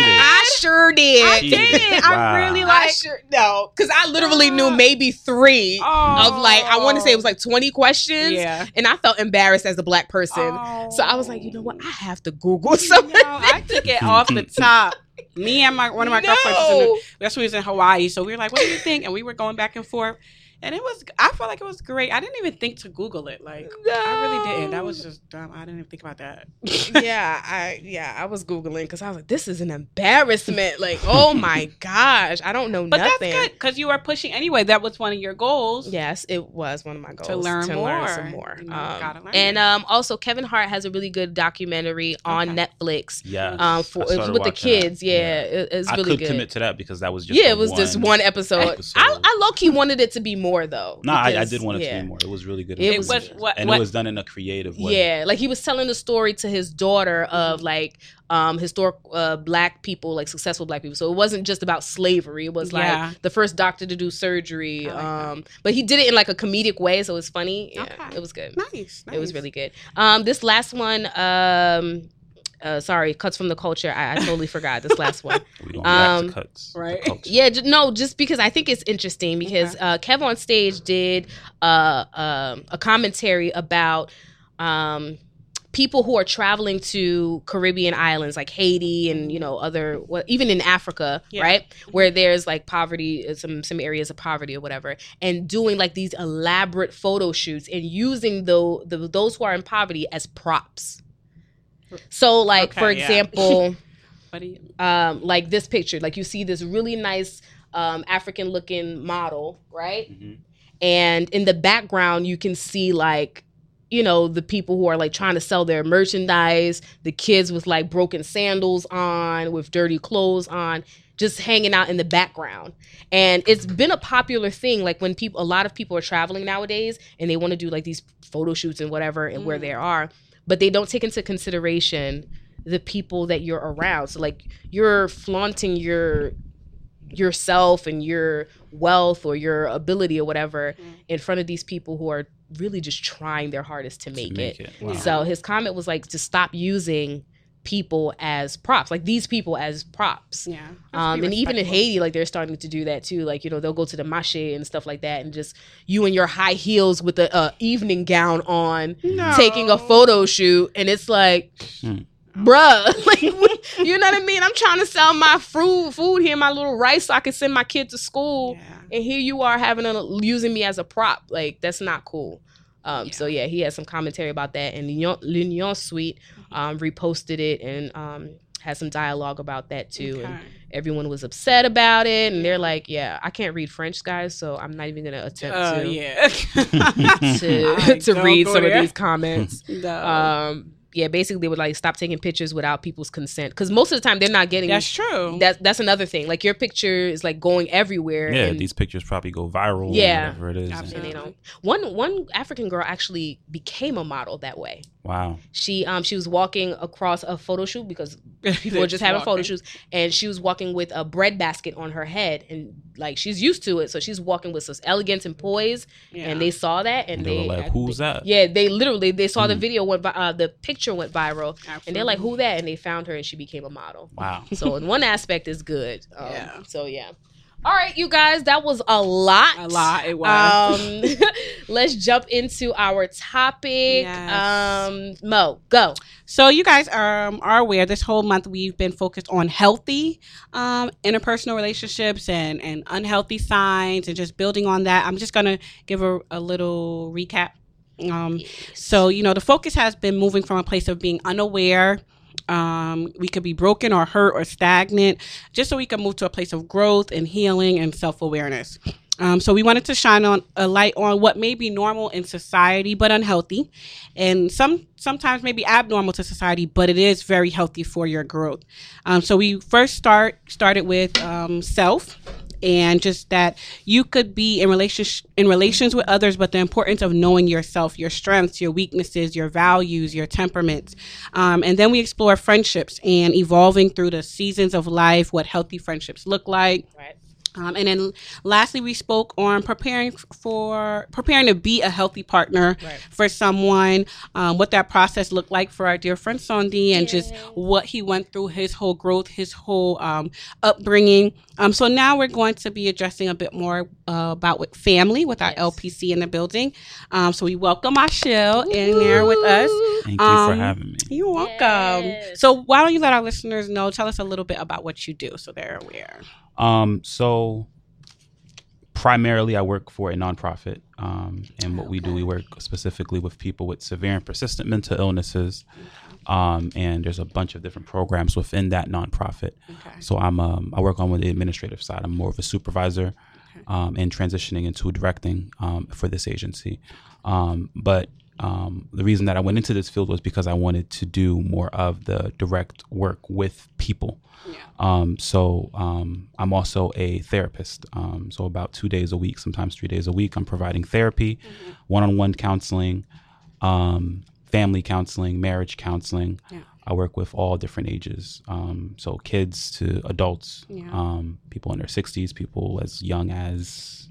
[SPEAKER 1] I sure did.
[SPEAKER 2] I did.
[SPEAKER 3] Wow.
[SPEAKER 2] I really
[SPEAKER 1] I
[SPEAKER 2] like.
[SPEAKER 1] sure no, because I literally knew maybe three
[SPEAKER 2] Oh,
[SPEAKER 1] of like I want to say it was like twenty questions,
[SPEAKER 2] yeah.
[SPEAKER 1] and I felt embarrassed as a black person. So I was like, you know what? I have to Google something.
[SPEAKER 2] No, I took it off the top. Me and my one of my girlfriends was in the That's when we was in Hawaii. So we were like, what do you think? And we were going back and forth. And it was, I felt like it was great. I didn't even think to Google it. Like, I really didn't. That was just dumb. I didn't even think about that.
[SPEAKER 1] yeah, I yeah, I was googling because I was like, this is an embarrassment. Like, oh my gosh, I don't know
[SPEAKER 2] But
[SPEAKER 1] nothing.
[SPEAKER 2] that's good because you were pushing anyway. That was one of your goals.
[SPEAKER 1] Yes, it was one of my goals
[SPEAKER 2] To learn
[SPEAKER 1] to
[SPEAKER 2] more.
[SPEAKER 1] learn some more.
[SPEAKER 2] You know,
[SPEAKER 1] Um,
[SPEAKER 2] gotta learn
[SPEAKER 1] and um, also, Kevin Hart has a really good documentary on
[SPEAKER 2] Okay.
[SPEAKER 1] Netflix.
[SPEAKER 3] Yeah.
[SPEAKER 1] Um, for
[SPEAKER 3] I
[SPEAKER 1] with the
[SPEAKER 3] watching that.
[SPEAKER 1] kids, yeah, it- it's
[SPEAKER 3] I
[SPEAKER 1] really
[SPEAKER 3] could
[SPEAKER 1] good.
[SPEAKER 3] commit to that because that was just
[SPEAKER 1] yeah, it was just one episode.
[SPEAKER 3] episode.
[SPEAKER 1] I, I low key wanted it to be more though.
[SPEAKER 3] No, I, I did want it
[SPEAKER 1] yeah.
[SPEAKER 3] to be more. It was really good.
[SPEAKER 1] It
[SPEAKER 2] It
[SPEAKER 1] was-
[SPEAKER 2] was what,
[SPEAKER 3] and
[SPEAKER 2] what
[SPEAKER 3] it was done in a creative way.
[SPEAKER 1] Yeah, like he was telling the story to his daughter of
[SPEAKER 2] Mm-hmm.
[SPEAKER 1] like um historic uh, black people, like successful black people. So it wasn't just about slavery. It was like the first doctor to do surgery.
[SPEAKER 2] I like that.
[SPEAKER 1] um but he did it in like a comedic way, so it was funny. Yeah,
[SPEAKER 2] Okay.
[SPEAKER 1] it was good.
[SPEAKER 2] nice,
[SPEAKER 1] It was really good. Um this last one um uh, sorry, cuts from the culture. I, I totally forgot this last one.
[SPEAKER 3] We don't
[SPEAKER 1] Um,
[SPEAKER 3] to cuts.
[SPEAKER 2] right.
[SPEAKER 3] culture.
[SPEAKER 1] Yeah, j- no, just because I think it's interesting because uh, Kev on stage did uh, um a commentary about um, people who are traveling to Caribbean islands like Haiti and you know other well, even in Africa,
[SPEAKER 2] Yeah.
[SPEAKER 1] right, where there's like poverty, uh, some some areas of poverty or whatever, and doing like these elaborate photo shoots and using the, the those who are in poverty as props. So, like
[SPEAKER 2] Okay,
[SPEAKER 1] for example
[SPEAKER 2] But he,
[SPEAKER 1] um, like this picture. Like you see this really nice um, African looking model, right?
[SPEAKER 3] Mhm.
[SPEAKER 1] And in the background, you can see like, you know, the people who are like trying to sell their merchandise, the kids with like broken sandals on, with dirty clothes on, just hanging out in the background. And it's been a popular thing. Like when people, a lot of people are traveling nowadays and they want to do like these photo shoots and whatever and where
[SPEAKER 2] Mm.
[SPEAKER 1] they are, but they don't take into consideration the people that you're around. So like you're flaunting your yourself and your wealth or your ability or whatever
[SPEAKER 2] Mm.
[SPEAKER 1] in front of these people who are really just trying their hardest to
[SPEAKER 3] To
[SPEAKER 1] make,
[SPEAKER 3] make
[SPEAKER 1] it.
[SPEAKER 3] it. Wow.
[SPEAKER 1] So his comment was like to stop using people as props, like these people as props.
[SPEAKER 2] yeah.
[SPEAKER 1] Um, and even in. Haiti, like they're starting to do that too. Like you know, they'll go to the mache and stuff like that, and just you in your high heels with the uh, evening gown on,
[SPEAKER 2] No.
[SPEAKER 1] taking a photo shoot, and it's like,
[SPEAKER 3] Hmm.
[SPEAKER 1] bruh. like, you know what I mean? I'm trying to sell my food, food here, my little rice, so I can send my kid to school,
[SPEAKER 2] Yeah.
[SPEAKER 1] and here you are having a, using me as a prop. Like that's not cool. Um,
[SPEAKER 2] Yeah.
[SPEAKER 1] So yeah, he had some commentary about that, and L'Union, Suite
[SPEAKER 2] Mm-hmm.
[SPEAKER 1] um, reposted it and um, had some dialogue about that too. And everyone was upset about it, and they're like, "Yeah, I can't read French, guys, so I'm not even gonna attempt
[SPEAKER 2] Oh
[SPEAKER 1] to
[SPEAKER 2] yeah.
[SPEAKER 1] to to read some
[SPEAKER 2] there.
[SPEAKER 1] of these comments."
[SPEAKER 2] No.
[SPEAKER 1] Yeah basically they would like stop taking pictures without people's consent because most of the time they're not getting
[SPEAKER 2] That's true.
[SPEAKER 1] that's that's another thing like your picture is like going everywhere
[SPEAKER 3] Yeah,
[SPEAKER 1] and,
[SPEAKER 3] these pictures probably go viral.
[SPEAKER 1] Yeah.
[SPEAKER 3] whatever it is. and-
[SPEAKER 1] and
[SPEAKER 2] Absolutely.
[SPEAKER 1] they don't one one african girl actually became a model that way
[SPEAKER 3] wow.
[SPEAKER 1] she um she was walking across a photo shoot because people were just having photo shoots and she was walking with a bread basket on her head and like she's used to it so she's walking with some elegance and poise
[SPEAKER 2] Yeah.
[SPEAKER 1] and they saw that and,
[SPEAKER 3] And they,
[SPEAKER 1] they
[SPEAKER 3] were like, "Who's that?"
[SPEAKER 1] yeah they literally they saw the
[SPEAKER 3] Mm.
[SPEAKER 1] video went vi- uh, the picture went viral and they're like who that and they found her and she became a model
[SPEAKER 3] Wow.
[SPEAKER 1] so in one aspect is good um,
[SPEAKER 2] Yeah.
[SPEAKER 1] so yeah all right you guys that was a lot
[SPEAKER 2] a lot it was.
[SPEAKER 1] um let's jump into our topic
[SPEAKER 2] Yes.
[SPEAKER 1] um mo go
[SPEAKER 2] So you guys um, are aware this whole month we've been focused on healthy um, interpersonal relationships and, and unhealthy signs and just building on that. I'm just gonna give a, a little recap. Um, so you know the focus has been moving from a place of being unaware. Um, we could be broken or hurt or stagnant, just so we can move to a place of growth and healing and self awareness. Um, so we wanted to shine on a light on what may be normal in society but unhealthy, and some sometimes maybe abnormal to society, but it is very healthy for your growth. Um, so we first start started with um, self, and just that you could be in relationship in relations with others, but the importance of knowing yourself, your strengths, your weaknesses, your values, your temperaments, um, and then we explore friendships and evolving through the seasons of life, what healthy friendships look like.
[SPEAKER 1] right
[SPEAKER 2] Um, and then lastly, we spoke on preparing for preparing to be a healthy partner
[SPEAKER 1] Right.
[SPEAKER 2] for someone, um, what that process looked like for our dear friend Sondi, and just what he went through, his whole growth, his whole um, upbringing. Um, so now we're going to be addressing a bit more uh, about with family with our
[SPEAKER 1] Yes.
[SPEAKER 2] LPC in the building. Um, so we welcome Ashil in there with us.
[SPEAKER 3] Thank you for
[SPEAKER 2] Um,
[SPEAKER 3] having me.
[SPEAKER 2] You're welcome.
[SPEAKER 1] Yes.
[SPEAKER 2] So why don't you let our listeners know? Tell us a little bit about what you do, so they're aware.
[SPEAKER 3] Um, so primarily, I work for a nonprofit, um, and what we do, we work specifically with people with severe and persistent mental illnesses. Um, and there's a bunch of different programs within that nonprofit.
[SPEAKER 2] Okay.
[SPEAKER 3] So I'm um, I work on with the administrative side. I'm more of a supervisor, um, and transitioning into directing um, for this agency. Um, but um, the reason that I went into this field was because I wanted to do more of the direct work with people.
[SPEAKER 2] Yeah.
[SPEAKER 3] Um, so um, I'm also a therapist. Um, so about two days a week, sometimes three days a week, I'm providing therapy, one-on-one counseling, um, family counseling, marriage counseling.
[SPEAKER 2] Yeah.
[SPEAKER 3] I work with all different ages, um, so kids to adults,
[SPEAKER 2] Yeah.
[SPEAKER 3] um, people in their 60s, people as young as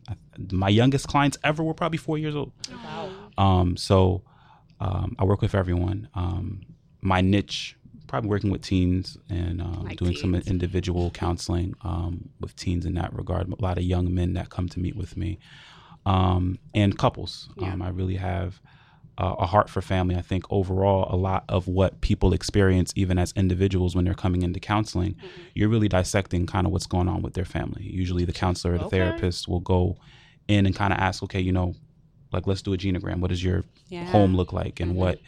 [SPEAKER 3] my youngest clients ever were probably four years old.
[SPEAKER 1] wow
[SPEAKER 3] Um, so um, I work with everyone. Um, my niche, probably working with teens and um,
[SPEAKER 2] Like
[SPEAKER 3] doing some individual counseling um, with teens in that regard. A lot of young men that come to meet with me, um, and couples.
[SPEAKER 2] Yeah.
[SPEAKER 3] Um, I really have uh, a heart for family. I think overall, a lot of what people experience, even as individuals, when they're coming into counseling,
[SPEAKER 2] Mm-hmm.
[SPEAKER 3] you're really dissecting kind of what's going on with their family. Usually, the counselor or the
[SPEAKER 1] Okay.
[SPEAKER 3] therapist will go in and kind of ask, okay, you know, like let's do a genogram. What does your
[SPEAKER 2] Yeah.
[SPEAKER 3] home look like, and
[SPEAKER 2] Mhm.
[SPEAKER 3] what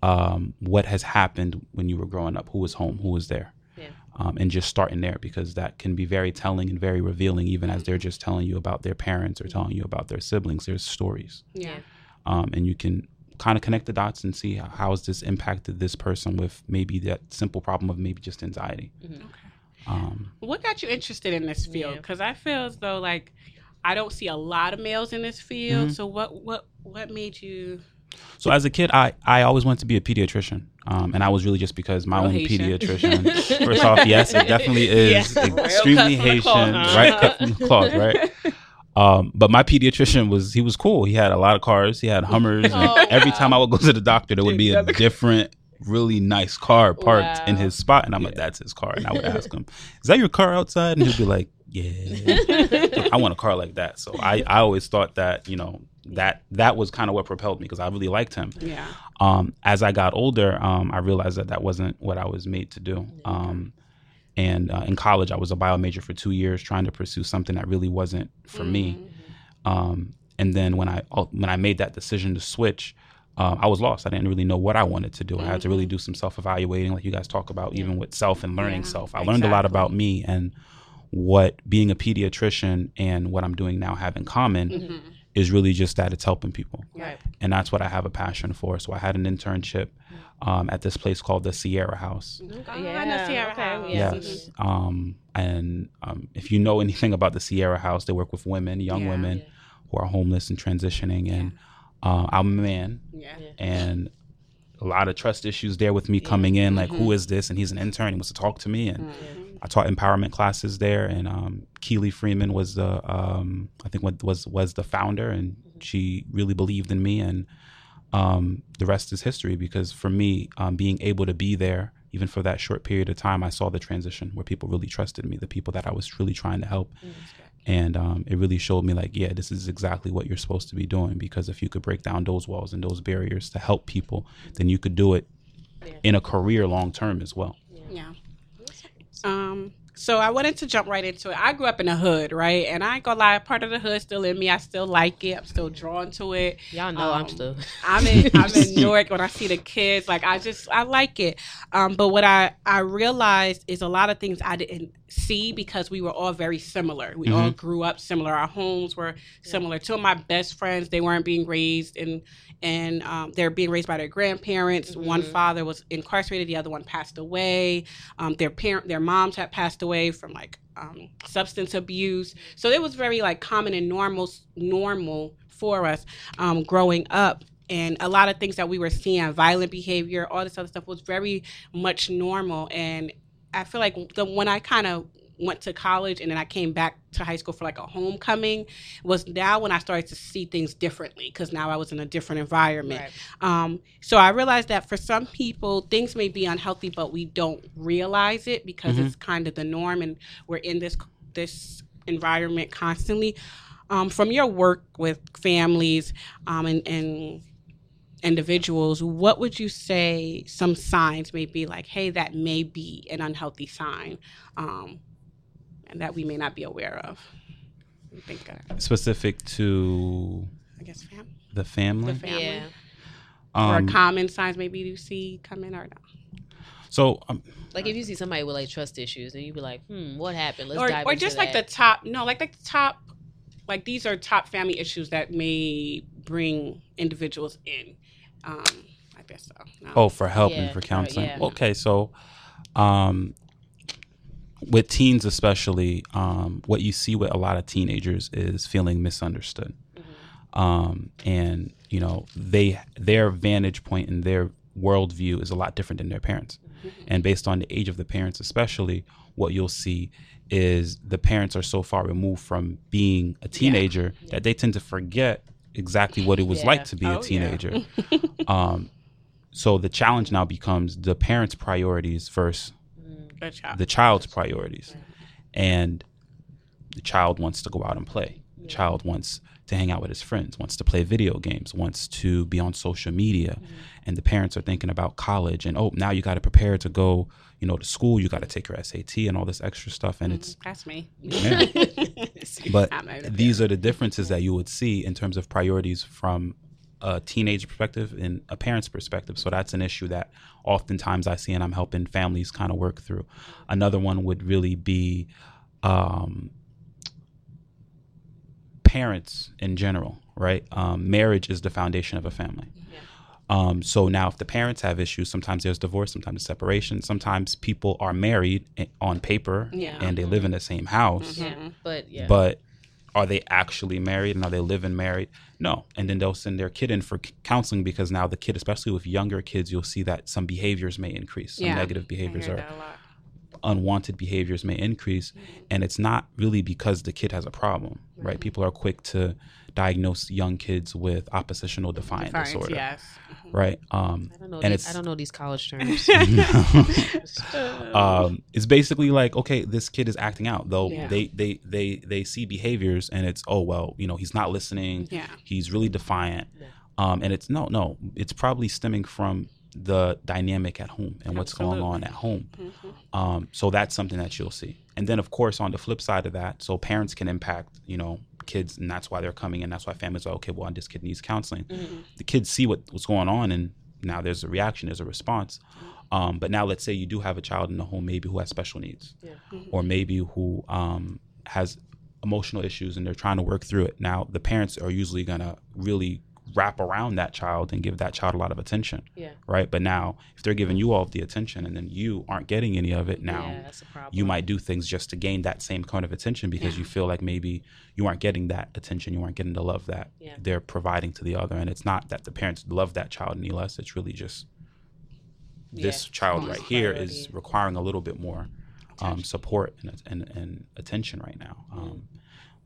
[SPEAKER 3] um, what has happened when you were growing up? Who was home? Who was there?
[SPEAKER 1] Yeah.
[SPEAKER 3] Um, and just starting there because that can be very telling and very revealing, even as they're just telling you about their parents or telling you about their siblings. There's stories,
[SPEAKER 2] Yeah.
[SPEAKER 3] um, and you can kind of connect the dots and see how, how has this impacted this person with maybe that simple problem of maybe just anxiety.
[SPEAKER 1] Mhm.
[SPEAKER 3] Um,
[SPEAKER 2] What got you interested in this field?
[SPEAKER 1] Yeah.
[SPEAKER 2] Because I feel as though like I don't see a lot of males in this field.
[SPEAKER 3] Mhm.
[SPEAKER 2] So what what what made you?
[SPEAKER 3] So as a kid, I, I always wanted to be a pediatrician, um, and I was really just because my
[SPEAKER 2] Real
[SPEAKER 3] own
[SPEAKER 2] Haitian.
[SPEAKER 3] pediatrician. First off, yes, it definitely is
[SPEAKER 1] Yeah.
[SPEAKER 3] extremely
[SPEAKER 2] cut from the
[SPEAKER 3] Haitian,
[SPEAKER 2] cloth, huh?
[SPEAKER 3] right? Cut from the cloth, right? Um, but my pediatrician was he was cool. He had a lot of cars. He had Hummers. and
[SPEAKER 1] Oh,
[SPEAKER 3] every
[SPEAKER 1] wow.
[SPEAKER 3] time I would go to the doctor, there would be a different, really nice car parked in his spot, and I'm like, "That's his car." And I would ask him, "Is that your car outside?" And he'd be like, yeah, I want a car like that. So I, I always thought that, you know, that that was kind of what propelled me because I really liked him.
[SPEAKER 2] Yeah.
[SPEAKER 3] Um, as I got older, um, I realized that that wasn't what I was made to do. Um, and uh, in college, I was a bio major for two years, trying to pursue something that really wasn't for me. Um, and then when I when I made that decision to switch, uh, I was lost. I didn't really know what I wanted to do. I had to really do some self evaluating, like you guys talk about, even with self and learning
[SPEAKER 2] Yeah,
[SPEAKER 3] self. I learned a lot about me and what being a pediatrician and what I'm doing now have in common
[SPEAKER 2] Mm-hmm.
[SPEAKER 3] is really just that it's helping people
[SPEAKER 1] Right.
[SPEAKER 3] and that's what I have a passion for. So I had an internship um, at this place called the Sierra House.
[SPEAKER 2] Oh, I know Sierra
[SPEAKER 1] okay,
[SPEAKER 2] House.
[SPEAKER 1] yeah.
[SPEAKER 3] Yes, um, and um, if you know anything about the Sierra House, they work with women, young
[SPEAKER 2] Yeah.
[SPEAKER 3] women who are homeless and transitioning. And uh, I'm a man,
[SPEAKER 2] Yeah.
[SPEAKER 3] and a lot of trust issues there with me coming in. Like,
[SPEAKER 2] Mm-hmm.
[SPEAKER 3] who is this? And he's an intern. He wants to talk to me, and I taught empowerment classes there. And um, Keely Freeman was the um, I think what was was the founder, and she really believed in me. And um, the rest is history because for me, um, being able to be there, even for that short period of time, I saw the transition where people really trusted me, the people that I was truly trying to help. And um, it really showed me, like, yeah, this is exactly what you're supposed to be doing. Because if you could break down those walls and those barriers to help people, then you could do it in a career long term as well.
[SPEAKER 2] Yeah. Um. So I wanted to jump right into it. I grew up in the hood, right? And I ain't gonna lie, part of the hood still in me. I still like it. I'm still drawn to it.
[SPEAKER 1] Y'all know I'm
[SPEAKER 2] Um,
[SPEAKER 1] still.
[SPEAKER 2] I'm in I'm in Newark when I see the kids. Like I just I like it. Um, but what I I realized is a lot of things I didn't see because we were all very similar. We all grew up similar. Our homes were similar. Two of my best friends they weren't being raised in and um, they're being raised by their grandparents. One father was incarcerated, the other one passed away. Um, their parent, their moms had passed away from like um, substance abuse. So it was very like common and normal, normal for us um, growing up. And a lot of things that we were seeing, violent behavior, all this other stuff, was very much normal. And I feel like the when I kind of went to college and then I came back to high school for like a homecoming was now when I started to see things differently because now I was in a different environment.
[SPEAKER 1] Right.
[SPEAKER 2] Um, so I realized that for some people, things may be unhealthy, but we don't realize it because it's kind of the norm, and we're in this this environment constantly. Um, from your work with families um, and, and individuals, what would you say some signs may be like, hey, that may be an unhealthy sign, um, and that we may not be aware of? Think, uh,
[SPEAKER 3] Specific to
[SPEAKER 2] I guess, fam-
[SPEAKER 3] the family.
[SPEAKER 2] the family.
[SPEAKER 1] Yeah.
[SPEAKER 2] or
[SPEAKER 3] Um,
[SPEAKER 2] common signs maybe you see coming or no?
[SPEAKER 3] so um,
[SPEAKER 1] Like if you see somebody with like trust issues, then you be like, hmm, what happened? Let's
[SPEAKER 2] or,
[SPEAKER 1] dive
[SPEAKER 2] or
[SPEAKER 1] into
[SPEAKER 2] just like the top no like like the top like these are top family issues that may bring individuals in um i guess so no.
[SPEAKER 3] Oh, for help
[SPEAKER 1] Yeah,
[SPEAKER 3] and for
[SPEAKER 1] right,
[SPEAKER 3] counseling.
[SPEAKER 1] yeah.
[SPEAKER 3] Okay, so um, with teens especially, um, what you see with a lot of teenagers is feeling misunderstood,
[SPEAKER 1] Mm-hmm.
[SPEAKER 3] um, and you know they their vantage point and their worldview is a lot different than their parents,
[SPEAKER 1] Mm-hmm.
[SPEAKER 3] and based on the age of the parents, especially, what you'll see is the parents are so far removed from being a teenager that they tend to forget exactly what it was
[SPEAKER 1] Yeah.
[SPEAKER 3] like to be
[SPEAKER 2] Oh,
[SPEAKER 3] a
[SPEAKER 2] yeah.
[SPEAKER 3] teenager. um, so the challenge now becomes the parents' priorities versus
[SPEAKER 2] Good job.
[SPEAKER 3] the child's priorities. And the child wants to go out and play. The child wants to hang out with his friends, wants to play video games, wants to be on social media. And the parents are thinking about college and oh, now you got to prepare to go, you know, to school, you got to take your SAT and all this extra stuff and it's
[SPEAKER 2] that's me
[SPEAKER 3] yeah. But
[SPEAKER 2] I'm not a
[SPEAKER 3] these are the differences that you would see in terms of priorities from a teenage perspective and a parent's perspective. So that's an issue that oftentimes I see and I'm helping families kind of work through. Another one would really be um, parents in general, right? Um, marriage is the foundation of a family. Um, so now, if the parents have issues, sometimes there's divorce, sometimes there's separation, sometimes people are married eh, on paper
[SPEAKER 2] Yeah.
[SPEAKER 3] and they live in the same house mm-hmm.
[SPEAKER 1] Yeah. But yeah.
[SPEAKER 3] but are they actually married and are they living married? No. And then they'll send their kid in for c- counseling because now the kid, especially with younger kids, you'll see that some behaviors may increase. Some
[SPEAKER 2] Yeah.
[SPEAKER 3] negative behaviors
[SPEAKER 2] hear
[SPEAKER 3] are
[SPEAKER 2] that a lot.
[SPEAKER 3] unwanted behaviors may increase mm-hmm. and it's not really because the kid has a problem right mm-hmm. people are quick to diagnose young kids with oppositional defiant
[SPEAKER 2] Defiance,
[SPEAKER 3] disorder
[SPEAKER 2] yes.
[SPEAKER 3] right um
[SPEAKER 1] I don't know.
[SPEAKER 3] and
[SPEAKER 1] These,
[SPEAKER 3] it's
[SPEAKER 1] I don't know these college terms.
[SPEAKER 3] um, it's basically like okay this kid is acting out though
[SPEAKER 1] Yeah.
[SPEAKER 3] they they they they see behaviors and it's oh well you know he's not listening
[SPEAKER 2] Yeah.
[SPEAKER 3] he's really defiant
[SPEAKER 1] Yeah.
[SPEAKER 3] um, and it's no no it's probably stemming from the dynamic at home and what's going on at home
[SPEAKER 2] Mhm.
[SPEAKER 3] um, so that's something that you'll see and then of course on the flip side of that so parents can impact you know kids and that's why they're coming in that's why families are okay well this kid needs counseling.
[SPEAKER 1] Mhm.
[SPEAKER 3] the kids see what, what's going on and now there's a reaction there's a response. Um, but now let's say you do have a child in the home maybe who has special needs.
[SPEAKER 1] Yeah.
[SPEAKER 3] or maybe who um, has emotional issues and they're trying to work through it. Now the parents are usually going to really wrap around that child and give that child a lot of attention
[SPEAKER 1] Yeah.
[SPEAKER 3] right but now if they're giving you all of the attention and then you aren't getting any of it now
[SPEAKER 1] yeah, that's a problem.
[SPEAKER 3] you might do things just to gain that same kind of attention because
[SPEAKER 2] Yeah.
[SPEAKER 3] you feel like maybe you aren't getting that attention, you aren't getting the love that
[SPEAKER 1] Yeah.
[SPEAKER 3] they're providing to the other. And it's not that the parents love that child any less, it's really just this child right here is requiring a little bit more um, support and, and, and attention right now. Um,